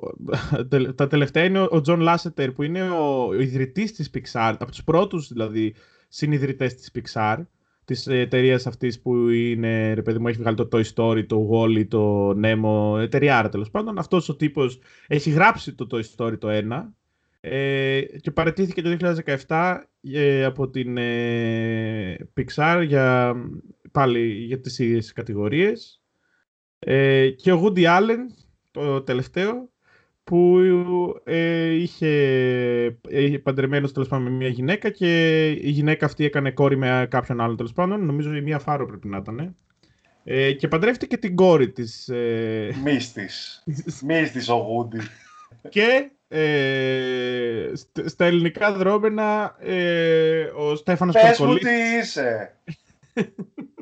τα τελευταία είναι ο Τζον Λάσετερ που είναι ο, ο ιδρυτής της Pixar, από τους πρώτους δηλαδή συνιδρυτές της Pixar, της εταιρείας αυτής που είναι, ρε παιδί μου, έχει βγάλει το Toy Story, το Wall-E, το Nemo, εταιρεία τέλος πάντων. Αυτός ο τύπος έχει γράψει το Toy Story το 1 ε, και παραιτήθηκε το 2017 ε, από την ε, Pixar για, πάλι για τις ίδιες κατηγορίες. Ε, και ο Woody Allen το τελευταίο, που ε, είχε, είχε παντρεμένος τέλος πάντων με μια γυναίκα και η γυναίκα αυτή έκανε κόρη με κάποιον άλλον τέλος πάντων, νομίζω η μία φάρο πρέπει να ήταν. Ε, και παντρεύτηκε την κόρη της. Ε... Μύστης. Μύστης ο Γούντι. Και ε, στα ελληνικά δρόμενα ε, ο Στέφανος Πες μου τι είσαι.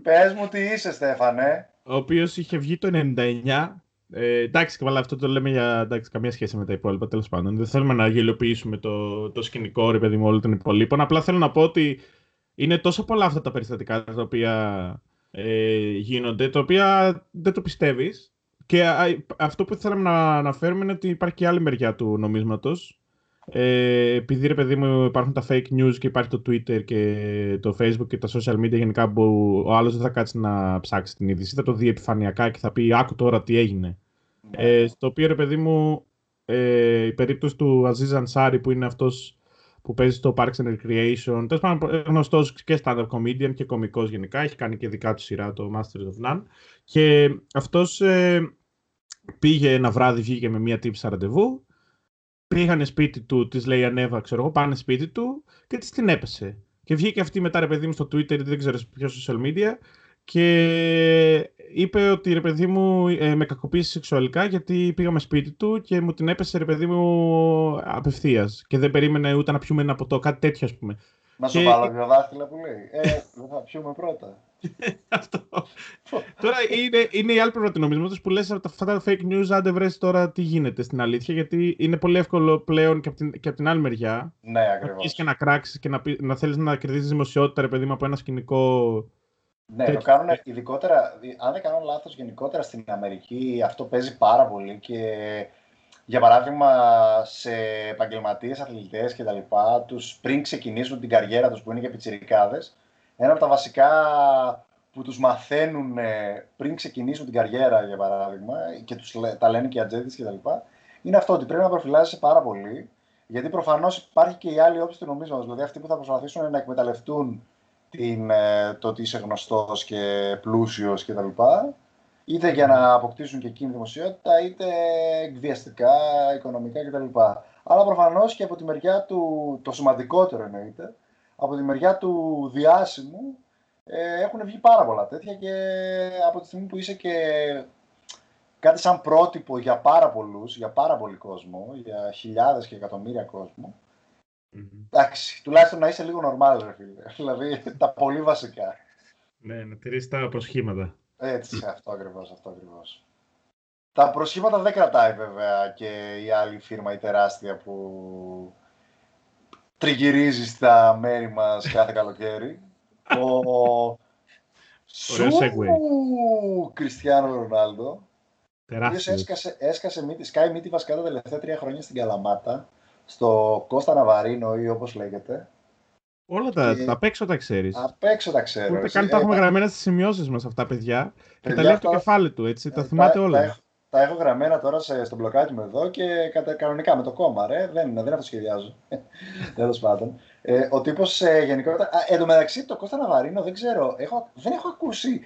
Πες μου τι είσαι Στέφανε. Ο οποίος είχε βγει το 99 ε, εντάξει, καλά, αυτό το λέμε για εντάξει, καμία σχέση με τα υπόλοιπα. Τέλος πάντων, δεν θέλουμε να γελιοποιήσουμε το, το σκηνικό ρε παιδί μου όλων των υπολείπων. Απλά θέλω να πω ότι είναι τόσο πολλά αυτά τα περιστατικά τα οποία ε, γίνονται, τα οποία δεν το πιστεύεις. Και αυτό που θέλαμε να αναφέρουμε είναι ότι υπάρχει και άλλη μεριά του νομίσματος. Ε, επειδή ρε παιδί μου υπάρχουν τα fake news και υπάρχει το Twitter και το Facebook και τα social media γενικά που ο άλλος δεν θα κάτσει να ψάξει την είδηση, θα το δει επιφανειακά και θα πει άκου τώρα τι έγινε. Ναι. Ε, στο οποίο ρε παιδί μου ε, η περίπτωση του Aziz Ansari που είναι αυτός που παίζει στο Parks and Recreation, τέλος πάντων γνωστός και stand-up comedian και κωμικός γενικά, έχει κάνει και δικά του σειρά το Masters of None και αυτός ε, πήγε ένα βράδυ, βγήκε με μία τύψη ραντεβού πήγανε σπίτι του, της λέει ανέβα, ξέρω εγώ, πάνε σπίτι του και της την έπεσε. Και βγήκε αυτή μετά, ρε παιδί μου, στο Twitter, δεν ξέρω ποιος social media, και είπε ότι ρε παιδί μου ε, με κακοποίησε σεξουαλικά γιατί πήγαμε σπίτι του και μου την έπεσε ρε παιδί μου απευθείας. Και δεν περίμενε ούτε να πιούμε ένα ποτό, κάτι τέτοιο ας πούμε. Να σου βάλω δύο δάχτυλα που λέει. Ε, δεν θα πιούμε πρώτα. Αυτό. τώρα είναι, είναι η άλλη πλευρά του νομίσματος που λες αυτά τα fake news, άντε βρες τώρα τι γίνεται στην αλήθεια. Γιατί είναι πολύ εύκολο πλέον και από την, και από την άλλη μεριά. Ναι, ακριβώς. Να και να κράξεις και να, να θέλεις να κερδίσει δημοσιότητα, ρε παιδί μου, από ένα σκηνικό. Ναι, το κάνουν ειδικότερα. Αν δεν κάνω λάθος, γενικότερα στην Αμερική αυτό παίζει πάρα πολύ και για παράδειγμα, σε επαγγελματίες, αθλητές κτλ., τους πριν ξεκινήσουν την καριέρα τους που είναι και πιτσιρικάδες, ένα από τα βασικά που τους μαθαίνουν πριν ξεκινήσουν την καριέρα, για παράδειγμα, και τους, τα λένε και οι ατζέντες και τα λοιπά, είναι αυτό ότι πρέπει να προφυλάσσεσαι πάρα πολύ, γιατί προφανώς υπάρχει και η άλλη όψη του νομίσματος, δηλαδή αυτοί που θα προσπαθήσουν να εκμεταλλευτούν την, ε, το ότι είσαι γνωστός και πλούσιος και τα λοιπά, είτε για να αποκτήσουν και εκείνη δημοσιότητα, είτε εκβιαστικά, οικονομικά κτλ. Αλλά προφανώς και από τη μεριά του, το σημαντικότερο εννοείται, από τη μεριά του διάσημου ε, έχουν βγει πάρα πολλά τέτοια και από τη στιγμή που είσαι και κάτι σαν πρότυπο για πάρα πολλούς, για πάρα πολύ κόσμο, για χιλιάδες και εκατομμύρια κόσμο, εντάξει, τουλάχιστον να είσαι λίγο normal, ρε φίλε. δηλαδή τα πολύ βασικά. Ναι, να τηρείς τα προσχήματα. Έτσι, αυτό ακριβώς, αυτό ακριβώς. Τα προσχήματα δεν κρατάει βέβαια και η άλλη φίρμα, η τεράστια που τριγυρίζει στα μέρη μας κάθε καλοκαίρι. Ο, Σου, Κριστιανό Ρονάλντο. Τεράστιος. Έσκασε, έσκασε μύτη, σκάει μύτη βασικά τα τελευταία τρία χρόνια στην Καλαμάτα, στο Κώστα Ναβαρίνο ή όπως λέγεται. Όλα τα, και... απ' έξω τα ξέρεις. Απ' έξω τα ξέρω. Ούτε καν τα έχουμε γραμμένα στις σημειώσεις μας αυτά, παιδιά. Και τα λέει από το κεφάλι του, έτσι. τα ε, θυμάται όλα. Τα, τα έχω γραμμένα τώρα σε, στο μπλοκάκι μου εδώ και κατα, κανονικά με το κόμμα, ρε. Δεν, δεν αυτοσχεδιάζω. Τέλος πάντων. Ε, ο τύπος ε, γενικότερα. Εν τω μεταξύ, το Κώστα Ναβαρίνο δεν ξέρω. Έχω, δεν έχω ακούσει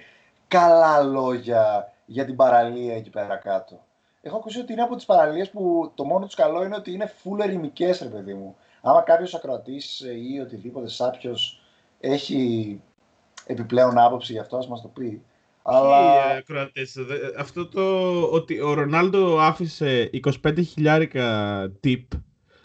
καλά λόγια για την παραλία εκεί πέρα κάτω. Έχω ακούσει ότι είναι από τις παραλίες που το μόνο τους καλό είναι ότι είναι full ερημικές, ρε παιδί μου. Άμα κάποιος ακροατής ή οτιδήποτε σάπιος έχει επιπλέον άποψη γι' αυτό, ας μας το πει. Αλλά... ακροατές. Αυτό το ότι ο Ρονάλντο άφησε 25 χιλιάρικα tip,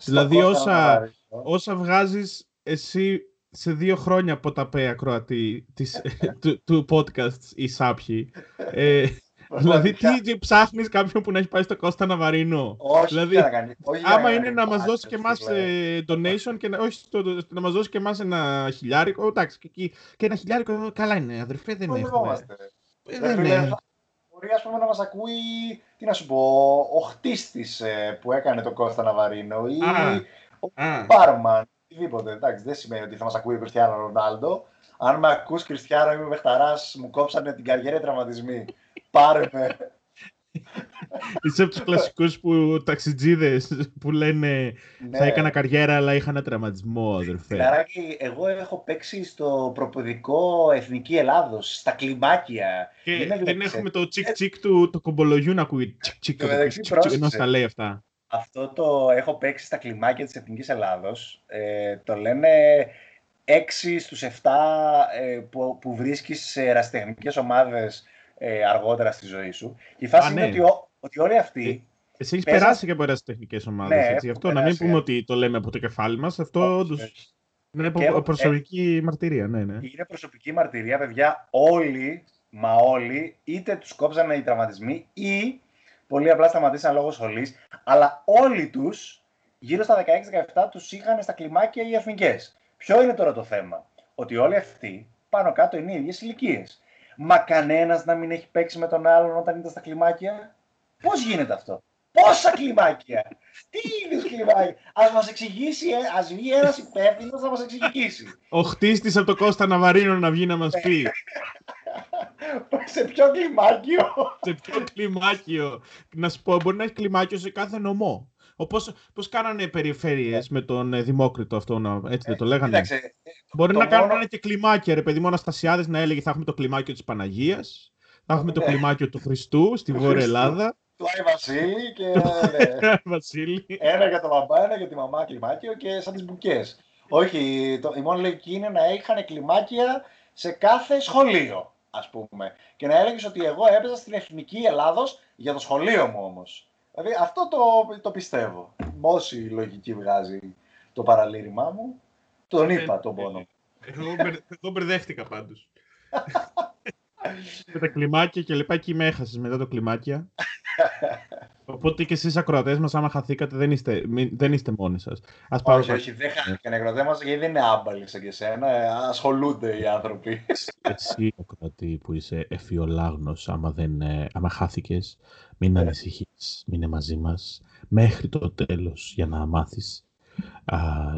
δηλαδή όσα, όσα βγάζεις εσύ σε δύο χρόνια από τα πέα ακροατή της, του, του podcast ή σάπιοι, ε, δηλαδή, τι ψάχνεις κάποιον που να έχει πάει στο Κώστα Ναβαρίνο; Όχι, δηλαδή, να κάνει. Όχι άμα είναι να μας δώσει και εμάς ε, donation και να, όχι, το, να μας δώσει και εμάς ένα χιλιάρικο. Εντάξει, και, και ένα χιλιάρικο καλά είναι, αδερφέ, δεν έχουμε. Ε, δεν είναι. Μπορεί ας πούμε, να μας ακούει, τι να σου πω, ο χτίστη ε, που έκανε τον Κώστα Ναβαρίνο ή ο Πάρμαν. Οτιδήποτε. Εντάξει, δεν σημαίνει ότι θα μας ακούει ο Κριστιανό Ρονάλντο. Αν με ακούς Κριστιανό, είμαι Βεχταράς, μου κόψανε την καριέρα οι τραυματισμοί. Πάρε με. Είσαι από τους κλασικούς που ταξιτζίδες που λένε ναι. Θα έκανα καριέρα, αλλά είχα ένα τραυματισμό, αδερφέ. Καράκι, εγώ έχω παίξει στο προποδικό Εθνική Ελλάδος, στα κλιμάκια. Και δεν έχουμε το τσικ τσικ του το κομπολογιού να ακούει τσικ τσικ, ενώ στα λέει αυτά. Αυτό το έχω παίξει στα κλιμάκια της Εθνικής Ελλάδος. Ε, το λένε 6 στους 7 ε, που, που βρίσκεις σε ερασιτεχνικές ομάδες ε, αργότερα στη ζωή σου. Και η φάση είναι ναι. ότι, ότι όλοι αυτοί. Ε, εσύ έχει περάσει και από τεχνικές ομάδες. Ναι, έτσι. Αυτό να μην πούμε ότι το λέμε από το κεφάλι μας. Αυτό όντως. Είναι και, προσωπική ε, μαρτυρία. Ναι, ναι. Είναι προσωπική μαρτυρία, παιδιά. Όλοι, μα όλοι, είτε τους κόψανε οι τραυματισμοί ή πολύ απλά σταματήσαν λόγω σχολής. Αλλά όλοι τους, γύρω στα 16-17, τους είχαν στα κλιμάκια οι εθνικές. Ποιο είναι τώρα το θέμα, Ότι όλοι αυτοί πάνω κάτω είναι οι ίδιες ηλικίες. Μα κανένας να μην έχει παίξει με τον άλλον όταν ήταν στα κλιμάκια; Πώς γίνεται αυτό; Πόσα κλιμάκια! Τι είδους κλιμάκια! Α μας εξηγήσει, ε, ας βγει ένας υπεύθυνος να μας εξηγήσει. Ο χτίστης από το Κώστα Ναβαρίνο να βγει να μας πει. σε ποιο κλιμάκιο; σε ποιο κλιμάκιο; Να σου πω, μπορεί να έχει κλιμάκιο σε κάθε νομό. Όπως, πώς κάνανε περιφέρειες με τον ε, Δημόκριτο αυτό, να, έτσι δεν το ε, λέγανε; Ε, Μπορεί να μόνο... κάνανε και κλιμάκια, ρε παιδί μου, Αναστασιάδες να έλεγε θα έχουμε το κλιμάκιο της Παναγίας, θα έχουμε το ναι. κλιμάκιο του Χριστού στη Βόρεια Ελλάδα. Του Άι Βασίλη και Βασίλη. ένα για το μπαμπά, ένα για τη μαμά κλιμάκιο και σαν τις μπουκές. Όχι, το, η μόνη λογική είναι να είχαν κλιμάκια σε κάθε σχολείο, ας πούμε. Και να έλεγες ότι εγώ έπαιζα στην Εθνική Ελλάδος για το σχολείο μου όμως. Δηλαδή αυτό το, το πιστεύω. Όση λογική βγάζει το παραλήρημά μου, τον είπα τον πόνο. Εγώ μπερδεύτηκα πάντως. Με τα κλιμάκια και λοιπά και με έχασες μετά το κλιμάκια. Οπότε και εσείς ακροατές μας, άμα χαθήκατε, δεν είστε, δεν είστε μόνοι σας. Όχι, όχι, δεν χάθηκαν οι ακροατέ μας γιατί δεν είναι άμπαλοι σαν και εσένα. Ε, ασχολούνται οι άνθρωποι. Εσύ, ακροατή που είσαι εφιολάγνος, άμα, δεν, ε, άμα χάθηκες, μην ναι. ανησυχείς, μείνε μαζί μας μέχρι το τέλος για να μάθεις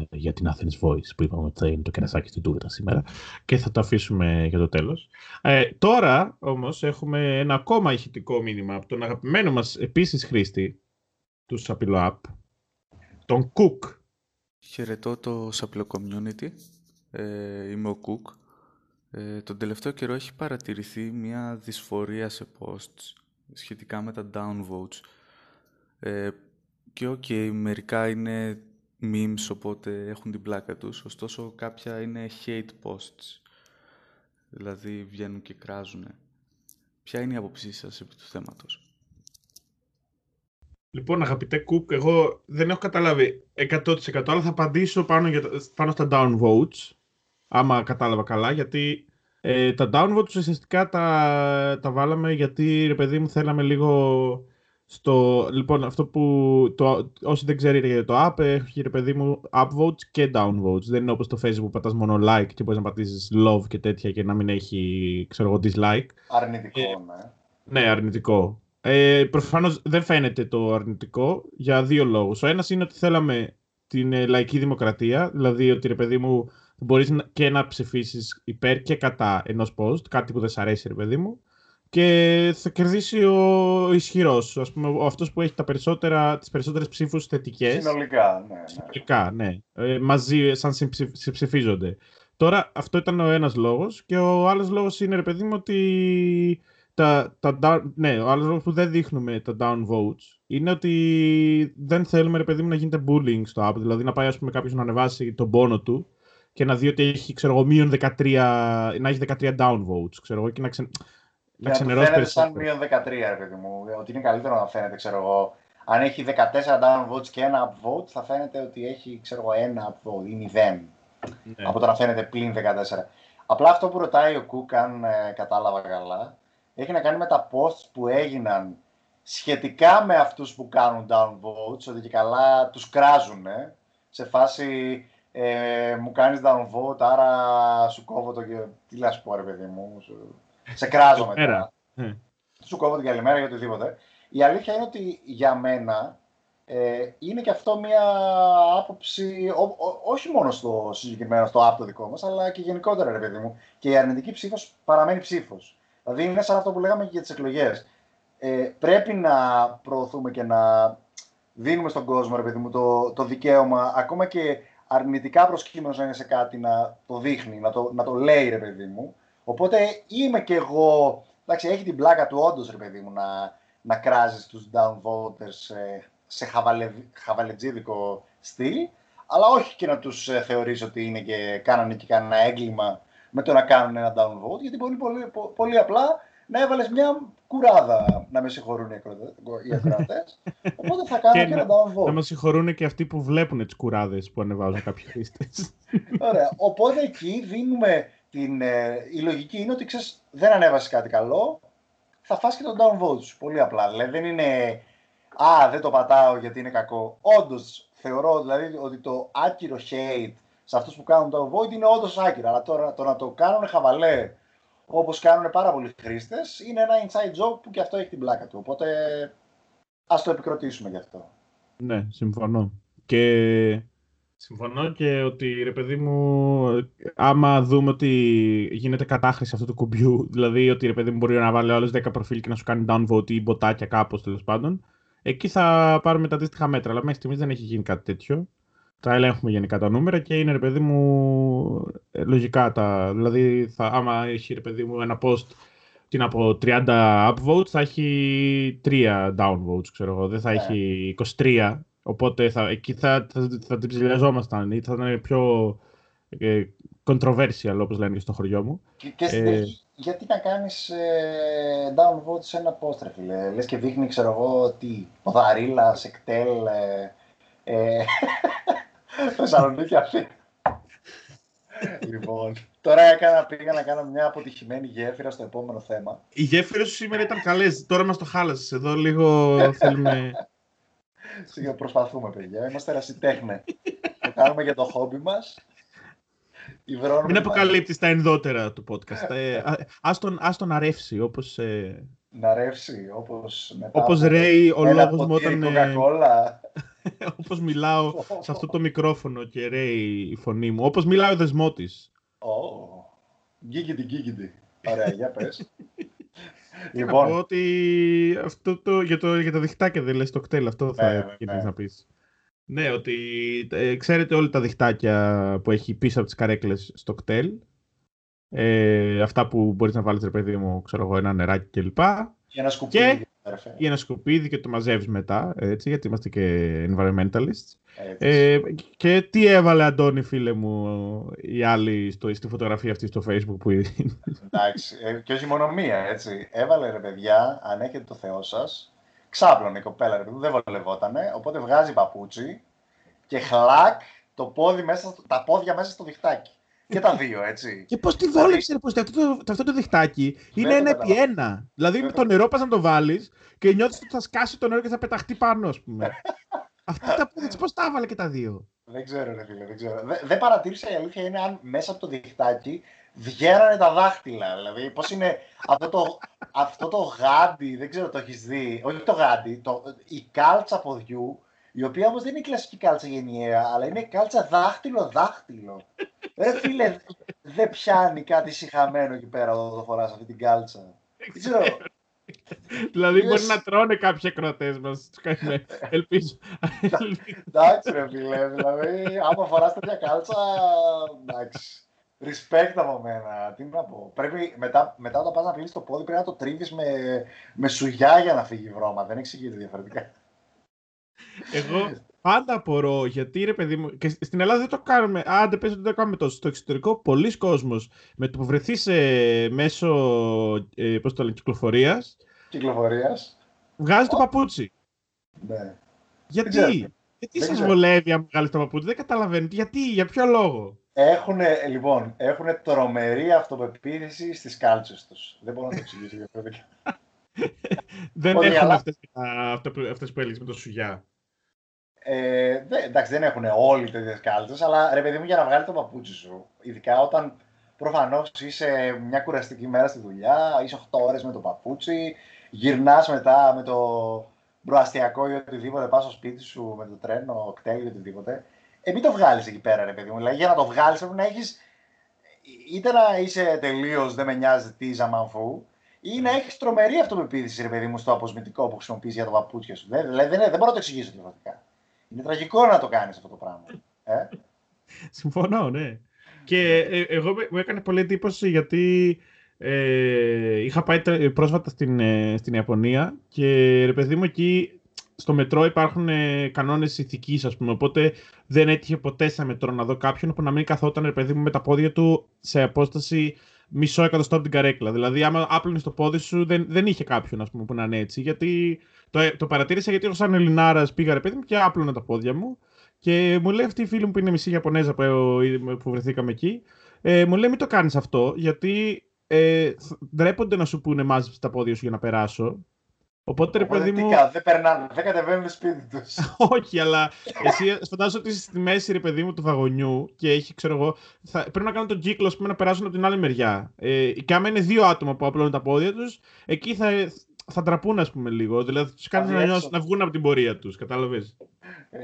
για την Athens Voice που είπαμε ότι θα είναι το κερασάκι στην τούρτα σήμερα και θα το αφήσουμε για το τέλος. Ε, τώρα όμως έχουμε ένα ακόμα ηχητικό μήνυμα από τον αγαπημένο μας επίσης χρήστη του Σαπιλο App, τον Cook. Χαιρετώ το Σαπιλο Community. Ε, είμαι ο Cook. Ε, τον τελευταίο καιρό έχει παρατηρηθεί μια δυσφορία σε posts σχετικά με τα downvotes. Ε, και οκ, μερικά είναι memes, οπότε έχουν την πλάκα τους. Ωστόσο, κάποια είναι hate posts. Δηλαδή, βγαίνουν και κράζουν. Ποια είναι η άποψή σας επί του θέματος; Λοιπόν, αγαπητέ Κουκ, εγώ δεν έχω καταλάβει 100% αλλά θα απαντήσω πάνω, για, πάνω στα downvotes, άμα κατάλαβα καλά, γιατί ε, τα downvotes ουσιαστικά τα, τα βάλαμε γιατί, ρε παιδί μου, θέλαμε λίγο Στο, λοιπόν, αυτό που το, όσοι δεν ξέρετε για το app, έχει ρε παιδί μου upvotes και downvotes. Δεν είναι όπως το facebook που πατάς μόνο like και μπορείς να πατήσεις love και τέτοια και να μην έχει, ξέρω εγώ, dislike. Αρνητικό, ε, ναι. Ναι, αρνητικό. Ε, προφανώς δεν φαίνεται το αρνητικό για δύο λόγους. Ο ένας είναι ότι θέλαμε την ε, λαϊκή δημοκρατία, δηλαδή ότι ρε παιδί μου μπορείς και να ψηφίσεις υπέρ και κατά ενός post, κάτι που δεν σ' αρέσει ρε παιδί μου, και θα κερδίσει ο ισχυρός. Α πούμε, αυτός που έχει τα περισσότερα, τις περισσότερες ψήφους θετικές. Συνολικά, ναι. ναι. Συνολικά, ναι. Ε, μαζί, σαν συμψηφίζονται. Τώρα, αυτό ήταν ο ένας λόγος και ο άλλος λόγος είναι, ρε παιδί μου, ότι τα, τα, ναι, ο άλλος λόγος που δεν δείχνουμε τα down votes είναι ότι δεν θέλουμε, ρε παιδί μου, να γίνεται bullying στο app. Δηλαδή, να πάει, ας πούμε, κάποιος να ανεβάσει τον πόνο του και να δει ότι έχει, ξέρω εγώ, μείον 13, να έχει 13 down votes, ξέρω εγώ, και να ξε να ξενερώσει περισσότερο. σαν μείον 13, ρε παιδί μου. Ότι είναι καλύτερο να φαίνεται, ξέρω εγώ. Αν έχει 14 down votes και ένα upvote, θα φαίνεται ότι έχει, ξέρω εγώ, ένα upvote ή 0. Ναι. Από το να φαίνεται πλην 14. Απλά αυτό που ρωτάει ο Κουκ, αν ε, κατάλαβα καλά, έχει να κάνει με τα posts που έγιναν σχετικά με αυτούς που κάνουν downvotes, ότι και καλά τους κράζουν, σε φάση ε, μου κάνεις downvote, άρα σου κόβω το... Τι να σου πω ρε παιδί μου, σε κράζω μετά. Mm. Σου κόβω την καλημέρα ή οτιδήποτε. Η αλήθεια είναι ότι για μένα ε, είναι και αυτό μια άποψη, ό, όχι μόνο στο συγκεκριμένο, στο app το δικό μας, αλλά και γενικότερα, ρε παιδί μου. Και η αρνητική ψήφος παραμένει ψήφος. Δηλαδή είναι σαν αυτό που λέγαμε και για τις εκλογές. Ε, πρέπει να προωθούμε και να δίνουμε στον κόσμο, ρε παιδί μου, το, το δικαίωμα, ακόμα και αρνητικά προσκύμενος να είναι σε κάτι, να το δείχνει, να το, να το λέει, ρε παιδί μου, Οπότε είμαι κι εγώ. Εντάξει, έχει την πλάκα του όντως, ρε παιδί μου, να, να κράζεις τους downvoters σε, σε χαβαλε, χαβαλετζίδικο στυλ, αλλά όχι και να τους ε, θεωρείς ότι είναι και κάνανε και κανένα έγκλημα με το να κάνουν ένα downvote, γιατί πολύ, πολύ, πολύ απλά να έβαλες μια κουράδα να με συγχωρούν οι ακροατές. Οπότε θα κάνω και, και ένα downvote. Να με συγχωρούν και αυτοί που βλέπουν τις κουράδες που ανεβάζουν κάποιοι χρήστες. Ωραία. Οπότε εκεί δίνουμε την, ε, η λογική είναι ότι ξέρεις, δεν ανέβασε κάτι καλό, θα φας και τον downvote σου. Πολύ απλά. Δηλαδή δεν είναι «Α, δεν το πατάω γιατί είναι κακό». Όντως θεωρώ δηλαδή ότι το άκυρο hate σε αυτούς που κάνουν downvote είναι όντως άκυρο. Αλλά τώρα το να το κάνουν χαβαλέ όπως κάνουν πάρα πολλοί χρήστες είναι ένα inside job που και αυτό έχει την πλάκα του. Οπότε ας το επικροτήσουμε γι' αυτό. Ναι, συμφωνώ. Και Συμφωνώ και ότι, ρε παιδί μου, άμα δούμε ότι γίνεται κατάχρηση αυτού του κουμπιού, δηλαδή ότι, ρε παιδί μου, μπορεί να βάλει άλλες 10 προφίλ και να σου κάνει downvote ή μποτάκια κάπως, τέλος πάντων, εκεί θα πάρουμε τα αντίστοιχα μέτρα. Αλλά μέχρι στιγμής δεν έχει γίνει κάτι τέτοιο. Τα ελέγχουμε γενικά τα νούμερα και είναι, ρε παιδί μου, ε, λογικά τα... Δηλαδή, θα, άμα έχει, ρε παιδί μου, ένα post τι να πω, 30 upvotes, θα έχει 3 downvotes, ξέρω εγώ. Δεν θα ναι. έχει 23 Οπότε θα, εκεί θα, θα, θα την ψηλιαζόμασταν ή θα ήταν πιο ε, controversial, όπως λένε και στο χωριό μου. Και, και ε, γιατί να κάνεις ε, downvote σε ένα post, ρε φίλε. Λες και δείχνει, ξέρω εγώ, τι, ποδαρίλα, σεκτέλ, ε, ε, Θεσσαλονίκη αυτή. λοιπόν, τώρα έκανα, πήγα να κάνω μια αποτυχημένη γέφυρα στο επόμενο θέμα. Οι γέφυρες σου σήμερα ήταν καλές, τώρα μας το χάλασες. Εδώ λίγο θέλουμε... Σίγουρα προσπαθούμε, παιδιά. Είμαστε ερασιτέχνε. το κάνουμε για το χόμπι μας. Μην αποκαλύπτεις τα ενδότερα του podcast. ε, ας, τον, ας τον αρεύσει, όπως... Ε... Να ρεύσει, όπως μετά όπως ρέει ο λόγος μου όταν... Ε, όπως μιλάω σε αυτό το μικρόφωνο και ρέει η φωνή μου. Όπως μιλάει ο δεσμότης. Oh. Γκίγκιντι, γκίγκιντι. Ωραία, για πες. Λοιπόν. Να πω ότι αυτό το, για, το, για τα διχτάκια δεν λες το κτέλ, αυτό θα ναι, ναι. να πεις. Ναι, ότι ε, ξέρετε όλα τα διχτάκια που έχει πίσω από τις καρέκλες στο κτέλ. Ε, αυτά που μπορείς να βάλεις, ρε παιδί μου, ξέρω εγώ, ένα νεράκι κλπ. Για ένα σκουπίδι. Και, για ένα σκουπίδι και το μαζεύεις μετά, έτσι, γιατί είμαστε και environmentalists. Ε, και τι έβαλε, Αντώνη, φίλε μου, οι άλλοι στο, στη φωτογραφία αυτή στο facebook που είναι; Εντάξει, ε, και όχι μόνο μία, έτσι. Έβαλε, ρε παιδιά, αν έχετε το Θεό σας, ξάπλωνε η κοπέλα, ρε παιδί, δεν βολευότανε, οπότε βγάζει παπούτσι και χλακ το πόδι μέσα, τα πόδια μέσα στο διχτάκι. Και τα δύο, έτσι. Και πώς τη βόλεψε, πώς αυτό, το, αυτό το διχτάκι είναι ένα επί ένα. Δηλαδή με το νερό πας να το βάλεις και νιώθεις ότι θα σκάσει το νερό και θα πεταχτεί πάνω, ας πούμε. Αυτά τα πόδια πώς τα έβαλε και τα δύο. Δεν ξέρω, ρε φίλε, δεν ξέρω. Δεν, παρατήρησα η αλήθεια είναι αν μέσα από το διχτάκι βγαίνανε τα δάχτυλα. Δηλαδή, πώς είναι αυτό το, αυτό το γάντι, δεν ξέρω το έχεις δει. Όχι το γάντι, το, η κάλτσα ποδιού η οποία όμως δεν είναι κλασική κάλτσα γενιαία, αλλά είναι κάλτσα δάχτυλο-δάχτυλο. Ρε φίλε, δεν πιάνει κάτι συχαμένο εκεί πέρα όταν το φοράς αυτή την κάλτσα. ξέρω. Δηλαδή μπορεί να τρώνε κάποιοι ακροατές μας. Ελπίζω. Εντάξει, ρε φίλε. Δηλαδή, άμα φοράς τέτοια κάλτσα. Εντάξει. Respect από μένα. Τι να πω. Πρέπει, μετά, μετά όταν πας να πλύνει το πόδι, πρέπει να το τρίβεις με, με σουγιά για να φύγει βρώμα. Δεν εξηγείται διαφορετικά. Εγώ πάντα απορώ γιατί ρε παιδί μου. Και στην Ελλάδα δεν το κάνουμε. Άντε, πες ότι δεν το κάνουμε τόσο. Στο εξωτερικό, πολλοί κόσμος με το που βρεθεί σε μέσω ε, πώς το λένε, κυκλοφορίας, κυκλοφορίας, βγάζει το παπούτσι. Ναι. Γιατί, γιατί σας βολεύει αν βγάλει το παπούτσι, δεν καταλαβαίνω. Γιατί, για ποιο λόγο; Έχουν, λοιπόν, έχουν τρομερή αυτοπεποίθηση στις κάλτσες τους. Δεν μπορώ να το εξηγήσω διαφορετικά. Δεν έχουν αλλά... αυτές, αυτές που έλεγες με το σουγιά. Ε, δε, εντάξει, δεν έχουν όλοι τέτοιες κάλτσε, αλλά ρε παιδί μου, για να βγάλει το παπούτσι σου, ειδικά όταν προφανώς είσαι μια κουραστική μέρα στη δουλειά, είσαι 8 ώρες με το παπούτσι, γυρνάς μετά με το προαστιακό ή οτιδήποτε, πας στο σπίτι σου με το τρένο, κτέλ ή οτιδήποτε. Ε, μην το βγάλεις εκεί πέρα, ρε παιδί μου. Δηλαδή, για να το βγάλεις πρέπει να έχεις είτε να είσαι τελείως δεν με νοιάζει τι ζαμανφού, ή να έχεις τρομερή αυτοπεποίθηση, ρε παιδί μου, στο αποσμητικό που χρησιμοποιείς για το παπούτσια σου. Δεν, δεν, δεν, δεν μπορώ να το εξηγήσω διαφορετικά. Είναι τραγικό να το κάνεις αυτό το πράγμα. Ε; Συμφωνώ, ναι. Και ε, εγώ μου έκανε πολύ εντύπωση γιατί ε, είχα πάει πρόσφατα στην, ε, στην Ιαπωνία και ρε παιδί μου εκεί στο μετρό υπάρχουν ε, κανόνες ηθικής, ας πούμε. Οπότε δεν έτυχε ποτέ στα μετρό να δω κάποιον που να μην καθόταν, ρε παιδί μου, με τα πόδια του σε απόσταση μισό εκατοστό από την καρέκλα. Δηλαδή, άμα άπλωνε το πόδι σου, δεν, δεν είχε κάποιον ας πούμε, που να είναι έτσι. Γιατί το, το παρατήρησα γιατί εγώ, σαν Ελληνάρας, πήγα ρε παιδί μου και άπλωνα τα πόδια μου. Και μου λέει αυτή η φίλη μου που είναι μισή Ιαπωνέζα που, που βρεθήκαμε εκεί, ε, μου λέει μην το κάνεις αυτό, γιατί ε, ντρέπονται να σου πούνε μάζεψε τα πόδια σου για να περάσω. Οπότε, ρε παιδί μου. Δεν περνάνε, δεν κατεβαίνουν σπίτι τους. Όχι, αλλά εσύ φαντάζομαι ότι είσαι στη μέση, ρε παιδί μου, του βαγονιού και έχει, ξέρω εγώ. Θα, πρέπει να κάνουν τον κύκλο, πούμε, να περάσουν από την άλλη μεριά. Ε, και άμα είναι δύο άτομα που απλώνουν τα πόδια τους, εκεί θα, θα τραπούν, ας πούμε, λίγο. Δηλαδή θα τους κάνεις να, να βγουν από την πορεία τους. Κατάλαβες; Ε,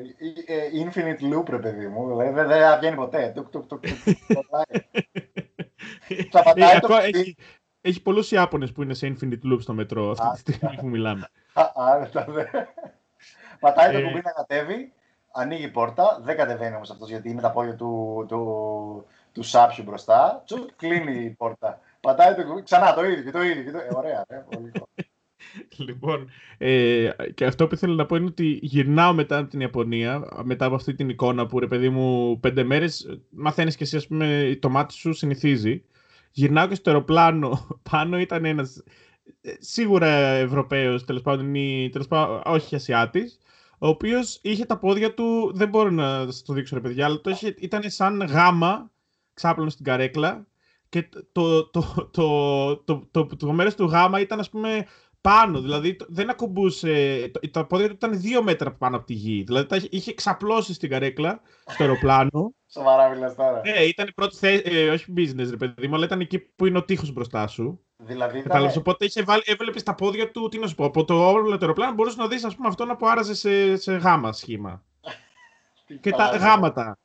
ε, infinite loop, ρε παιδί μου. Δηλαδή δεν θα βγαίνει ποτέ. Θα πατάει το έχει πολλούς Ιάπωνες που είναι σε Infinite Loop στο μετρό αυτή τη στιγμή που μιλάμε. Άρετα, δε. Πατάει το ε. κουμπί να κατέβει, ανοίγει η πόρτα. Δεν κατεβαίνει όμως αυτός γιατί είναι τα πόδια του, του, του σάπιου μπροστά. Τσου, κλείνει η πόρτα. Πατάει το κουμπί, ξανά το ίδιο και το ίδιο. Και το... Ε, ωραία, ε, πολύ Λοιπόν, ε, και αυτό που ήθελα να πω είναι ότι γυρνάω μετά από την Ιαπωνία, μετά από αυτή την εικόνα που ρε παιδί μου πέντε μέρες μαθαίνεις και εσύ ας πούμε το μάτι σου συνηθίζει γυρνάω και στο αεροπλάνο. Πάνω ήταν ένας ε, σίγουρα Ευρωπαίος, τέλος πάντων, ή, τέλος πάντων, όχι Ασιάτης, ο οποίος είχε τα πόδια του. Δεν μπορώ να σας το δείξω, ρε παιδιά, αλλά το είχε, ήταν σαν γάμα ξάπλωνο στην καρέκλα. Και το, το, το, το, το, το, το μέρος του γάμα ήταν, ας πούμε, πάνω. Δηλαδή δεν ακουμπούσε. Τα πόδια του ήταν δύο μέτρα πάνω από τη γη. Δηλαδή τα είχε ξαπλώσει στην καρέκλα, στο αεροπλάνο. Σοβαρά μιλάς τώρα. Ναι, ήταν η πρώτη θέση. Ε, όχι business, ρε παιδί μου, αλλά ήταν εκεί που είναι ο τείχος μπροστά σου. Δηλαδή. Ήταν... Οπότε είχε βάλει, έβλεπες τα πόδια του. Τι να σου πω, από το όλο το αεροπλάνο μπορούσες να δεις αυτό να που άραζε σε, σε γάμα σχήμα. και τα γάματα.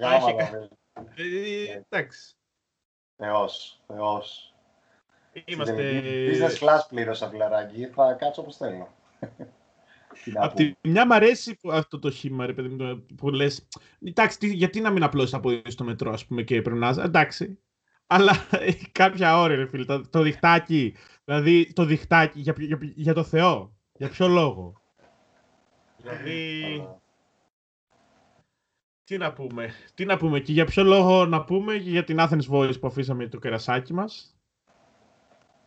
Γάματα, ε, Εντάξει. Θεός, θεός. Είμαστε... Business class πλήρωσα φιλαράκι, θα κάτσω όπως θέλω. Απ' τη μια μ' αρέσει αυτό το χήμα, ρε παιδί μου, που λες, εντάξει, γιατί να μην απλώσεις από στο μετρό, ας πούμε, και περνάς, εντάξει. Αλλά κάποια ώρα, ρε φίλε, το, το διχτάκι, δηλαδή το διχτάκι, για, για, για το Θεό, για ποιο λόγο. Δηλαδή... Τι να πούμε, τι να πούμε και για ποιο λόγο να πούμε και για την Athens Voice που αφήσαμε το κερασάκι μας.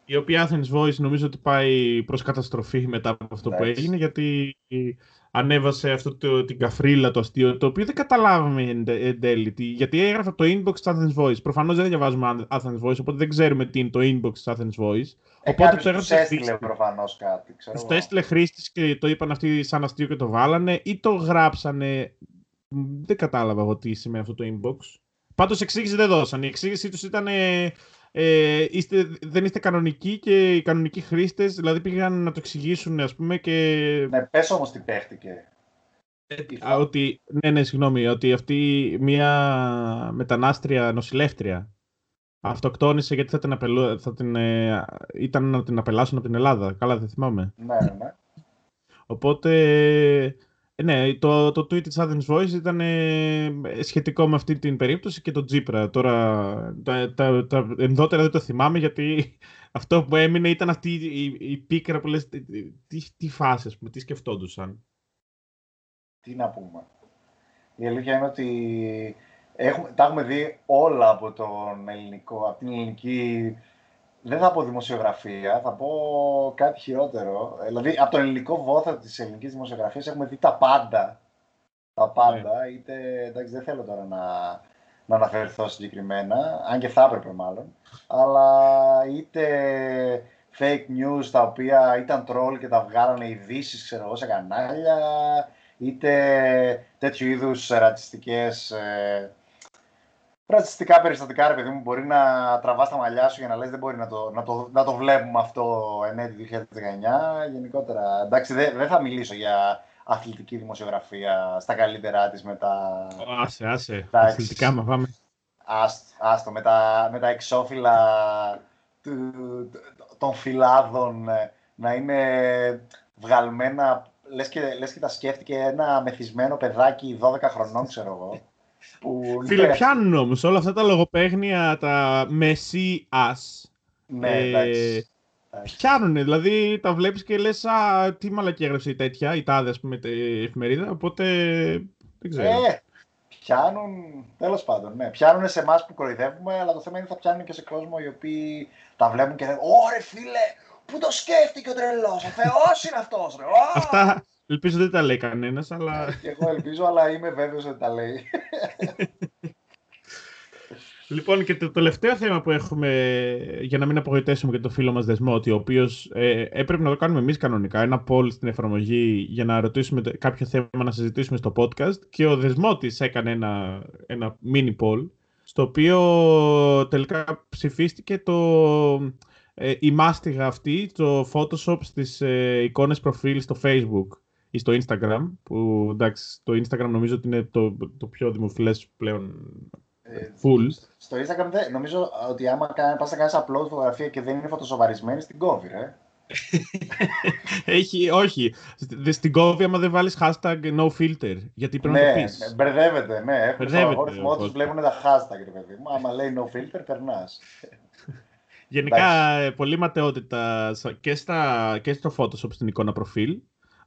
Η οποία Athens Voice νομίζω ότι πάει προς καταστροφή μετά από αυτό που έγινε, γιατί ανέβασε αυτό το, την καφρίλα το αστείο, το οποίο δεν καταλάβαμε εν, εν τέλει. Γιατί έγραφε το inbox της Athens Voice. Προφανώς δεν διαβάζουμε Athens Voice, οπότε δεν ξέρουμε τι είναι το inbox της Athens Voice. Ε, οπότε το έγραψε έστειλε προφανώς κάτι. Ξέρω το έστειλε χρήστη και το είπαν αυτοί σαν αστείο και το βάλανε ή το γράψανε. Δεν κατάλαβα εγώ τι σημαίνει αυτό το inbox. Πάντως εξήγηση δεν δώσαν. Η εξήγησή τους ήταν ε, είστε, δεν είστε κανονικοί και οι κανονικοί χρήστες, δηλαδή πήγαν να το εξηγήσουν, ας πούμε. Και... Ναι, πες όμως τι παίχτηκε. Ε, ότι, ναι, ναι, συγγνώμη, ότι αυτή μια μετανάστρια νοσηλεύτρια αυτοκτόνησε γιατί θα την, απελού, θα την ε, ήταν να την απελάσουν από την Ελλάδα. Καλά, δεν θυμάμαι. Ναι, ναι. ναι. Οπότε ε, ναι, το, το tweet της Athens Voice ήταν ε, σχετικό με αυτή την περίπτωση και το Τζίπρα. Τώρα, τα, τα, τα ενδότερα δεν το θυμάμαι γιατί αυτό που έμεινε ήταν αυτή η, η πίκρα που λες, τι, τι φάση, ας πούμε, τι σκεφτόντουσαν. Τι να πούμε. Η αλήθεια είναι ότι έχουμε, τα έχουμε δει όλα από τον ελληνικό, από την ελληνική δεν θα πω δημοσιογραφία, θα πω κάτι χειρότερο. Δηλαδή, από τον ελληνικό βόθρο της ελληνικής δημοσιογραφίας έχουμε δει τα πάντα. Τα πάντα, ναι. είτε, εντάξει, δεν θέλω τώρα να, να αναφερθώ συγκεκριμένα, αν και θα έπρεπε μάλλον, αλλά είτε fake news τα οποία ήταν troll και τα βγάλανε ειδήσεις, ξέρω εγώ, σε κανάλια, είτε τέτοιου είδους ρατσιστικές ε, ρατσιστικά περιστατικά, ρε παιδί μου, μπορεί να τραβάς τα μαλλιά σου για να λες δεν μπορεί να το, να το, να το βλέπουμε αυτό εν έτη 2019. Γενικότερα, εντάξει, δεν δε θα μιλήσω για αθλητική δημοσιογραφία στα καλύτερά της με τα... Άσε, άσε, τα αθλητικά μα πάμε. Άστο, με τα, με τα εξώφυλλα του, των φυλάδων ε, να είναι βγαλμένα, λες και, λες και τα σκέφτηκε ένα μεθυσμένο παιδάκι 12 χρονών, ξέρω εγώ. Που, Φίλε, ναι. πιάνουν όμως όλα αυτά τα λογοπαίγνια, τα μεσή ας. Ναι, ε, εντάξει. Πιάνουν, δηλαδή τα βλέπεις και λες, Α, τι μαλακή έγραψε η τέτοια, η τάδε, ας πούμε, η εφημερίδα. Οπότε δεν ξέρω. Ε, πιάνουν, τέλος πάντων, ναι. Πιάνουν σε εμάς που κοροϊδεύουμε, αλλά το θέμα είναι ότι θα πιάνουν και σε κόσμο οι οποίοι τα βλέπουν και λένε Ωρε φίλε, πού το σκέφτηκε ο τρελός, ο Θεός είναι αυτός, ρε. Αυτά, Ελπίζω δεν τα λέει κανένας, αλλά. Και εγώ ελπίζω, αλλά είμαι βέβαιος ότι τα λέει. Λοιπόν, και το τελευταίο θέμα που έχουμε, για να μην απογοητεύσουμε και το φίλο μας Δεσμότη, ο οποίος ε, έπρεπε να το κάνουμε εμείς κανονικά, ένα poll στην εφαρμογή για να ρωτήσουμε κάποιο θέμα να συζητήσουμε στο podcast. Και ο Δεσμότης έκανε ένα, ένα mini poll, στο οποίο τελικά ψηφίστηκε το, ε, η μάστιγα αυτή, το Photoshop στις ε, εικόνες προφίλ στο Facebook ή στο Instagram, που εντάξει, το Instagram νομίζω ότι είναι το, το πιο δημοφιλές πλέον ε, full. Στο Instagram δεν, νομίζω ότι άμα πας να κάνεις upload φωτογραφία και δεν είναι φωτοσοβαρισμένη, στην κόβει, ρε. Έχει, όχι. Στην κόβει άμα δεν βάλεις hashtag no filter. Γιατί πρέπει ναι, να το πεις. Ναι, μπερδεύεται, ναι. Έχουν στο αλγόριθμό τους βλέπουν τα hashtag, ρε παιδί μου. Άμα λέει no filter, περνάς. Γενικά, πολύ ματαιότητα και, στα, και στο Photoshop στην εικόνα προφίλ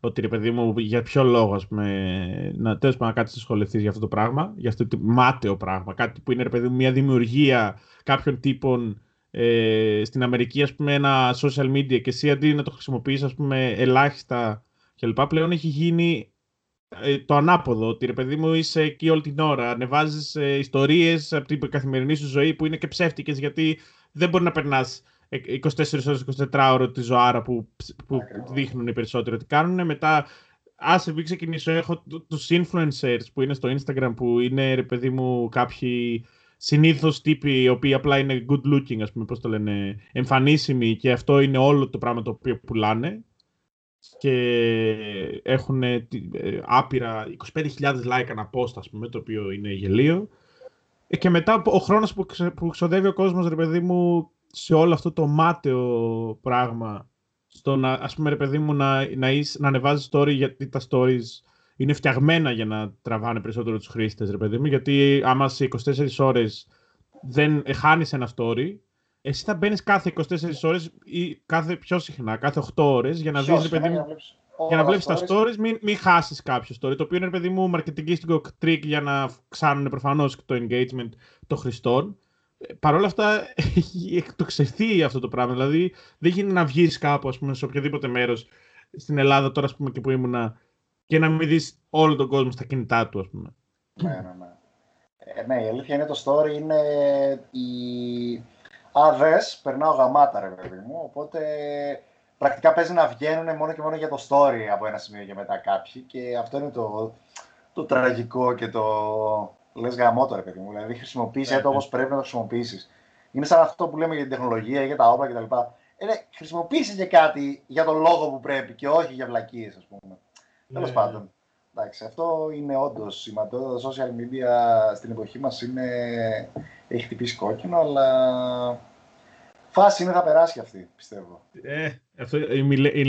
ότι ρε παιδί μου, για ποιο λόγο ας πούμε, να τέλος πάντων να κάτσεις ασχοληθείς για αυτό το πράγμα, για αυτό το μάταιο πράγμα. Κάτι που είναι ρε παιδί μου, μια δημιουργία κάποιων τύπων ε, στην Αμερική, ας πούμε, ένα social media και εσύ αντί να το χρησιμοποιείς ας πούμε, ελάχιστα κλπ. Πλέον έχει γίνει ε, το ανάποδο, ότι ρε παιδί μου είσαι εκεί όλη την ώρα, ανεβάζεις ε, ιστορίες από την καθημερινή σου ζωή που είναι και ψεύτικες γιατί δεν μπορεί να περνάς 24 ώρες, 24 ώρες τη ζωάρα που, που δείχνουν οι περισσότεροι ότι κάνουν. Μετά, άσε μην ξεκινήσω, έχω τους influencers που είναι στο Instagram που είναι, ρε παιδί μου, κάποιοι συνήθως τύποι οι οποίοι απλά είναι good looking, ας πούμε, πώς το λένε, εμφανίσιμοι και αυτό είναι όλο το πράγμα το οποίο πουλάνε και έχουν ε, άπειρα 25.000 like ανά post, ας πούμε, το οποίο είναι γελίο. Ε, και μετά ο χρόνος που, που ξοδεύει ο κόσμος, ρε παιδί μου, σε όλο αυτό το μάταιο πράγμα στο να, ας πούμε, ρε παιδί μου, να, να, είσαι, να ανεβάζεις story γιατί τα stories είναι φτιαγμένα για να τραβάνε περισσότερο τους χρήστες, ρε παιδί μου, γιατί άμα σε 24 ώρες δεν ε, χάνεις ένα story, εσύ θα μπαίνεις κάθε 24 ώρες ή κάθε πιο συχνά, κάθε 8 ώρες για να δεις, ρε παιδί μου, για να βλέπεις τα stories, μην, μην χάσεις κάποιο story, το οποίο είναι, ρε παιδί μου, μαρκετιγκίστικο trick για να ξάνουν προφανώς το engagement των χρηστών Παρ' όλα αυτά έχει εκτοξευθεί αυτό το πράγμα. Δηλαδή δεν γίνεται να βγεις κάπου, ας πούμε, σε οποιοδήποτε μέρος στην Ελλάδα, τώρα ας πούμε, και που ήμουνα, και να μην δεις όλο τον κόσμο στα κινητά του, ας πούμε. Ναι, ναι, ναι. Ε, ναι, η αλήθεια είναι το story είναι η... Αδες, περνάω γαμάτα ρε παιδί μου, οπότε πρακτικά παίζει να βγαίνουν μόνο και μόνο για το story από ένα σημείο και μετά κάποιοι και αυτό είναι το, το τραγικό και το λες γαμότο ρε παιδί μου. Δηλαδή χρησιμοποίησε ναι, το ναι. όπως πρέπει να το χρησιμοποιήσεις. Είναι σαν αυτό που λέμε για την τεχνολογία, για τα όπλα κτλ. Ε, ναι, χρησιμοποίησες και κάτι για τον λόγο που πρέπει και όχι για βλακίες, ας πούμε. Ναι. Τέλος πάντων. Εντάξει, αυτό είναι όντως σημαντικό. Τα social media στην εποχή μας είναι... έχει χτυπήσει κόκκινο, αλλά φάση είναι θα περάσει αυτή, πιστεύω. Ε, αυτό,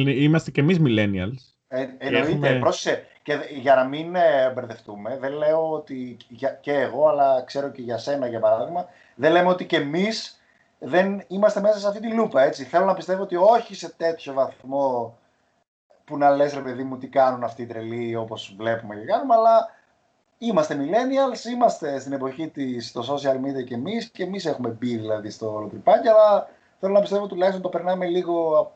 είμαστε κι εμείς millennials. Ε, εννοείται, έχουμε... πρόσεχε. Και για να μην ε, μπερδευτούμε, δεν λέω ότι και εγώ, αλλά ξέρω και για σένα για παράδειγμα, δεν λέμε ότι και εμείς δεν είμαστε μέσα σε αυτή τη λούπα. Έτσι. Θέλω να πιστεύω ότι όχι σε τέτοιο βαθμό που να λες ρε παιδί μου τι κάνουν αυτοί οι τρελοί όπως βλέπουμε και κάνουμε, αλλά είμαστε millennials, είμαστε στην εποχή της, στο social media και εμείς και εμείς έχουμε μπει δηλαδή στο όλο τρυπάκι, αλλά θέλω να πιστεύω τουλάχιστον το περνάμε λίγο,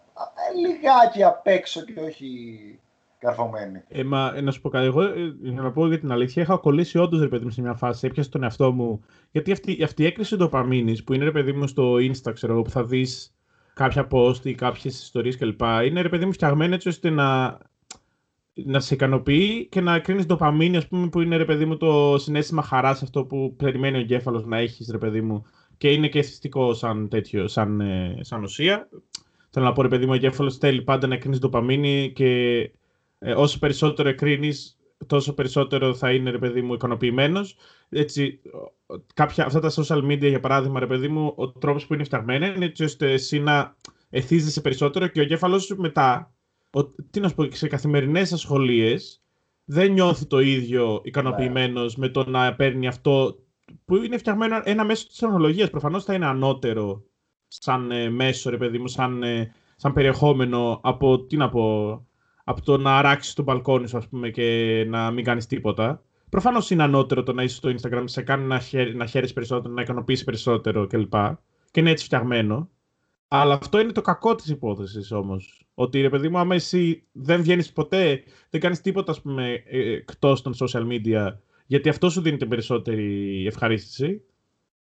λιγάκι απ' έξω και όχι καρφωμένοι. Ε, μα, ε, να σου πω κάτι, εγώ ε, για να πω για την αλήθεια, είχα κολλήσει όντως ρε παιδί μου σε μια φάση, έπιασε τον εαυτό μου. Γιατί αυτή, αυτή η έκρηση ντοπαμίνης που είναι ρε παιδί μου στο Insta, ξέρω που θα δεις κάποια post ή κάποιες ιστορίες κλπ. Είναι ρε παιδί μου φτιαγμένο έτσι ώστε να, να σε ικανοποιεί και να κρίνεις ντοπαμίνη, ας πούμε, που είναι ρε παιδί μου το συνέστημα χαράς, αυτό που περιμένει ο εγκέφαλος να έχεις, ρε παιδί μου. Και είναι και αισθητικό σαν τέτοιο, σαν, ε, σαν ουσία. Θέλω να πω, ρε παιδί μου, ο εγκέφαλος θέλει πάντα να κρίνεις ντοπαμίνη και ε, όσο περισσότερο εκρίνεις, τόσο περισσότερο θα είναι, ρε παιδί μου, ικανοποιημένο. Έτσι, κάποια, αυτά τα social media, για παράδειγμα, ρε παιδί μου, ο τρόπος που είναι φτιαγμένα είναι έτσι ώστε εσύ να εθίζεσαι περισσότερο και ο εγκέφαλο σου μετά, ο, τι να σου πω, σε καθημερινές ασχολίες, δεν νιώθει το ίδιο ικανοποιημένος ναι. με το να παίρνει αυτό που είναι φτιαγμένο ένα μέσο της τεχνολογίας. Προφανώς θα είναι ανώτερο σαν ε, μέσο, ρε παιδί μου, σαν, ε, σαν περιεχόμενο από, τι να πω, από το να αράξεις το μπαλκόνι σου, ας πούμε, και να μην κάνεις τίποτα. Προφανώς είναι ανώτερο το να είσαι στο Instagram, σε κάνει να, χαίρει, να χαίρεσαι περισσότερο, να ικανοποιήσεις περισσότερο κλπ. Και είναι έτσι φτιαγμένο. Αλλά αυτό είναι το κακό της υπόθεσης όμως. Ότι ρε παιδί μου, άμα εσύ δεν βγαίνεις ποτέ, δεν κάνεις τίποτα ας πούμε, ε, εκτός των social media, γιατί αυτό σου δίνει την περισσότερη ευχαρίστηση,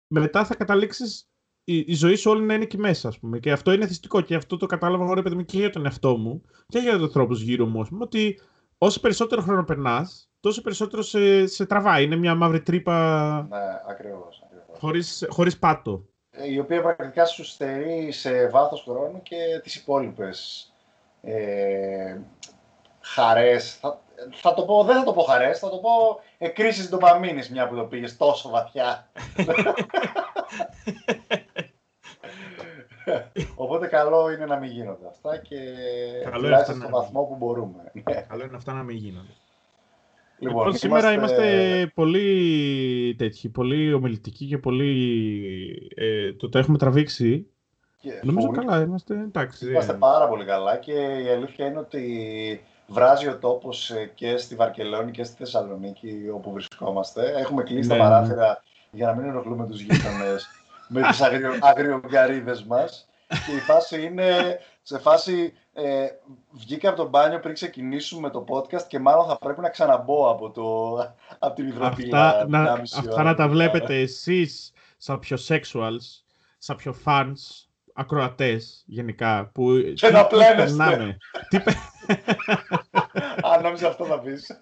μετά θα καταλήξεις η, η, ζωή σου όλη να είναι εκεί μέσα, ας πούμε. Και αυτό είναι θυστικό. Και αυτό το κατάλαβα εγώ, ρε παιδί μου, και για τον εαυτό μου και για τους ανθρώπου γύρω μου, ας πούμε, ότι όσο περισσότερο χρόνο περνάς, τόσο περισσότερο σε, σε τραβάει. Είναι μια μαύρη τρύπα. Ναι, ακριβώς. Χωρίς, χωρίς πάτο. Ε, η οποία πρακτικά σου στερεί σε βάθος χρόνου και τις υπόλοιπες ε, χαρές. Θα, θα το πω, δεν θα το πω χαρές, θα το πω εκκρίσεις ντοπαμίνης μια που το πήγες τόσο βαθιά. Οπότε καλό είναι να μην γίνονται αυτά και τουλάχιστον στον βαθμό που μπορούμε. Καλό είναι αυτά να μην γίνονται. Λοιπόν, λοιπόν σήμερα είμαστε... πολύ τέτοιοι, πολύ ομιλητικοί και πολύ... Ε, το, το έχουμε τραβήξει. Και Νομίζω καλά, είμαστε εντάξει. Είμαστε πάρα πολύ καλά και η αλήθεια είναι ότι βράζει ο τόπος ε, και στη Βαρκελόνη και στη Θεσσαλονίκη όπου βρισκόμαστε. Έχουμε κλείσει ναι. τα παράθυρα για να μην ενοχλούμε τους γείτονες με τις αγριο, αγριογκαρίδες μας. Και η φάση είναι σε φάση ε, βγήκα από το μπάνιο πριν ξεκινήσουμε το podcast και μάλλον θα πρέπει να ξαναμπώ από, το, από την υδροπήλα. Αυτά, να, αυτά να τα βλέπετε εσείς σαν πιο sexuals, σαν πιο fans, ακροατές γενικά. Που, και να πλένεστε. Τι... Αν νόμιζα αυτό θα πεις.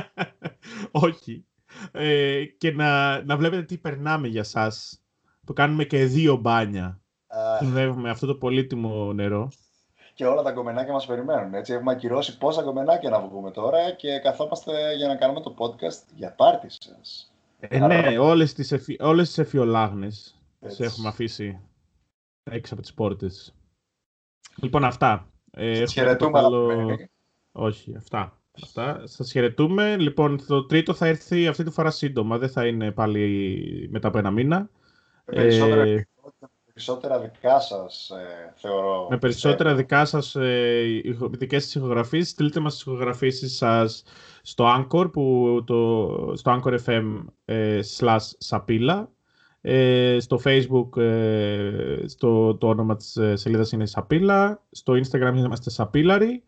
Όχι. Ε, και να, να βλέπετε τι περνάμε για σας. Που κάνουμε και δύο μπάνια. Δουλεύουμε αυτό το πολύτιμο νερό. Και όλα τα κομμενάκια μας περιμένουν. Έτσι. Έχουμε ακυρώσει πόσα κομμενάκια να βγούμε τώρα και καθόμαστε για να κάνουμε το podcast για πάρτι σας. Ε, ναι, όλες τις, εφι... όλες τις εφιολάγνες σε έχουμε αφήσει έξω από τις πόρτες. Λοιπόν, αυτά. Ε, Σας χαιρετούμε. Άλλο... Όχι, αυτά. Αυτά. Σας χαιρετούμε. Λοιπόν, το τρίτο θα έρθει αυτή τη φορά σύντομα. Δεν θα είναι πάλι μετά από ένα μήνα. Ε, περισσότερα δικά σας, ε, θεωρώ. Με περισσότερα δικά σας, ε, δικές σας ηχογραφήσεις, στείλτε μας τις ηχογραφήσεις σας στο Anchor, που το, στο Anchor FM ε, slash Sapila. Ε, στο Facebook ε, στο, το όνομα της ε, σελίδας είναι Σαπίλα. Στο Instagram είμαστε Σαπίλαροι.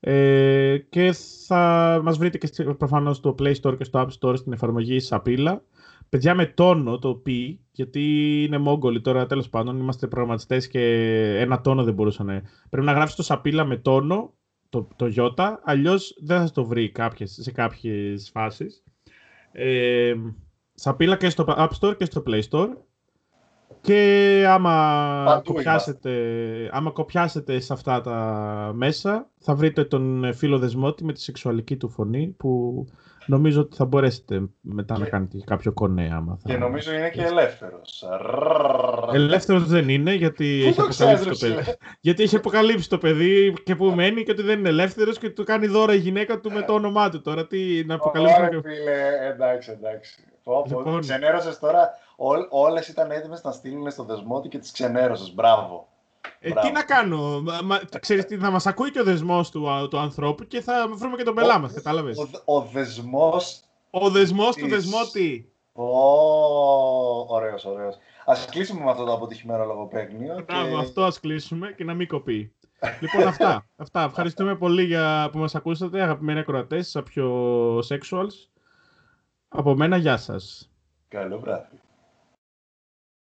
Ε, και θα μας βρείτε και προφανώς στο Play Store και στο App Store στην εφαρμογή Σαπίλα. Παιδιά με τόνο το πει, γιατί είναι μόγκολοι τώρα τέλος πάντων, είμαστε προγραμματιστές και ένα τόνο δεν μπορούσαν. Πρέπει να γράψεις το Σαπίλα με τόνο, το, το γιώτα, αλλιώς δεν θα το βρει κάποιες, σε κάποιες φάσεις. Ε, Σαπίλα και στο App Store και στο Play Store. Και άμα κοπιάσετε, άμα κοπιάσετε σε αυτά τα μέσα, θα βρείτε τον φίλο Δεσμότη με τη σεξουαλική του φωνή, που νομίζω ότι θα μπορέσετε μετά να κάνετε κάποιο κονέ. Άμα θα... Και νομίζω είναι και ελεύθερος. Ελεύθερος δεν είναι, γιατί έχει, αποκαλύψει το παιδί. γιατί έχει αποκαλύψει το παιδί και που μένει και ότι δεν είναι ελεύθερος και του κάνει δώρα η γυναίκα του με το όνομά του. Τώρα τι να αποκαλύψουμε. Ωραία, φίλε, εντάξει, εντάξει. Λοιπόν... Ξενέρωσε τώρα. Όλες ήταν έτοιμες να στείλουν στο δεσμό και τις ξενέρωσες. Μπράβο. Ε, τι να κάνω, μα, ξέρεις τι, θα μας ακούει και ο δεσμός του, του ανθρώπου και θα βρούμε και τον πελά μας, κατάλαβες; Ο, ο, δεσμός... Ο δεσμός της... του δεσμότη. Ω, ωραίος, ωραίος. Ας κλείσουμε με αυτό το αποτυχημένο λογοπαίγνιο. Μπράβο, αυτό ας κλείσουμε και να μην κοπεί. λοιπόν, αυτά. αυτά. Ευχαριστούμε πολύ για που μας ακούσατε, αγαπημένοι ακροατές, σαν πιο sexuals. Από μένα, γεια σας. Καλό βράδυ.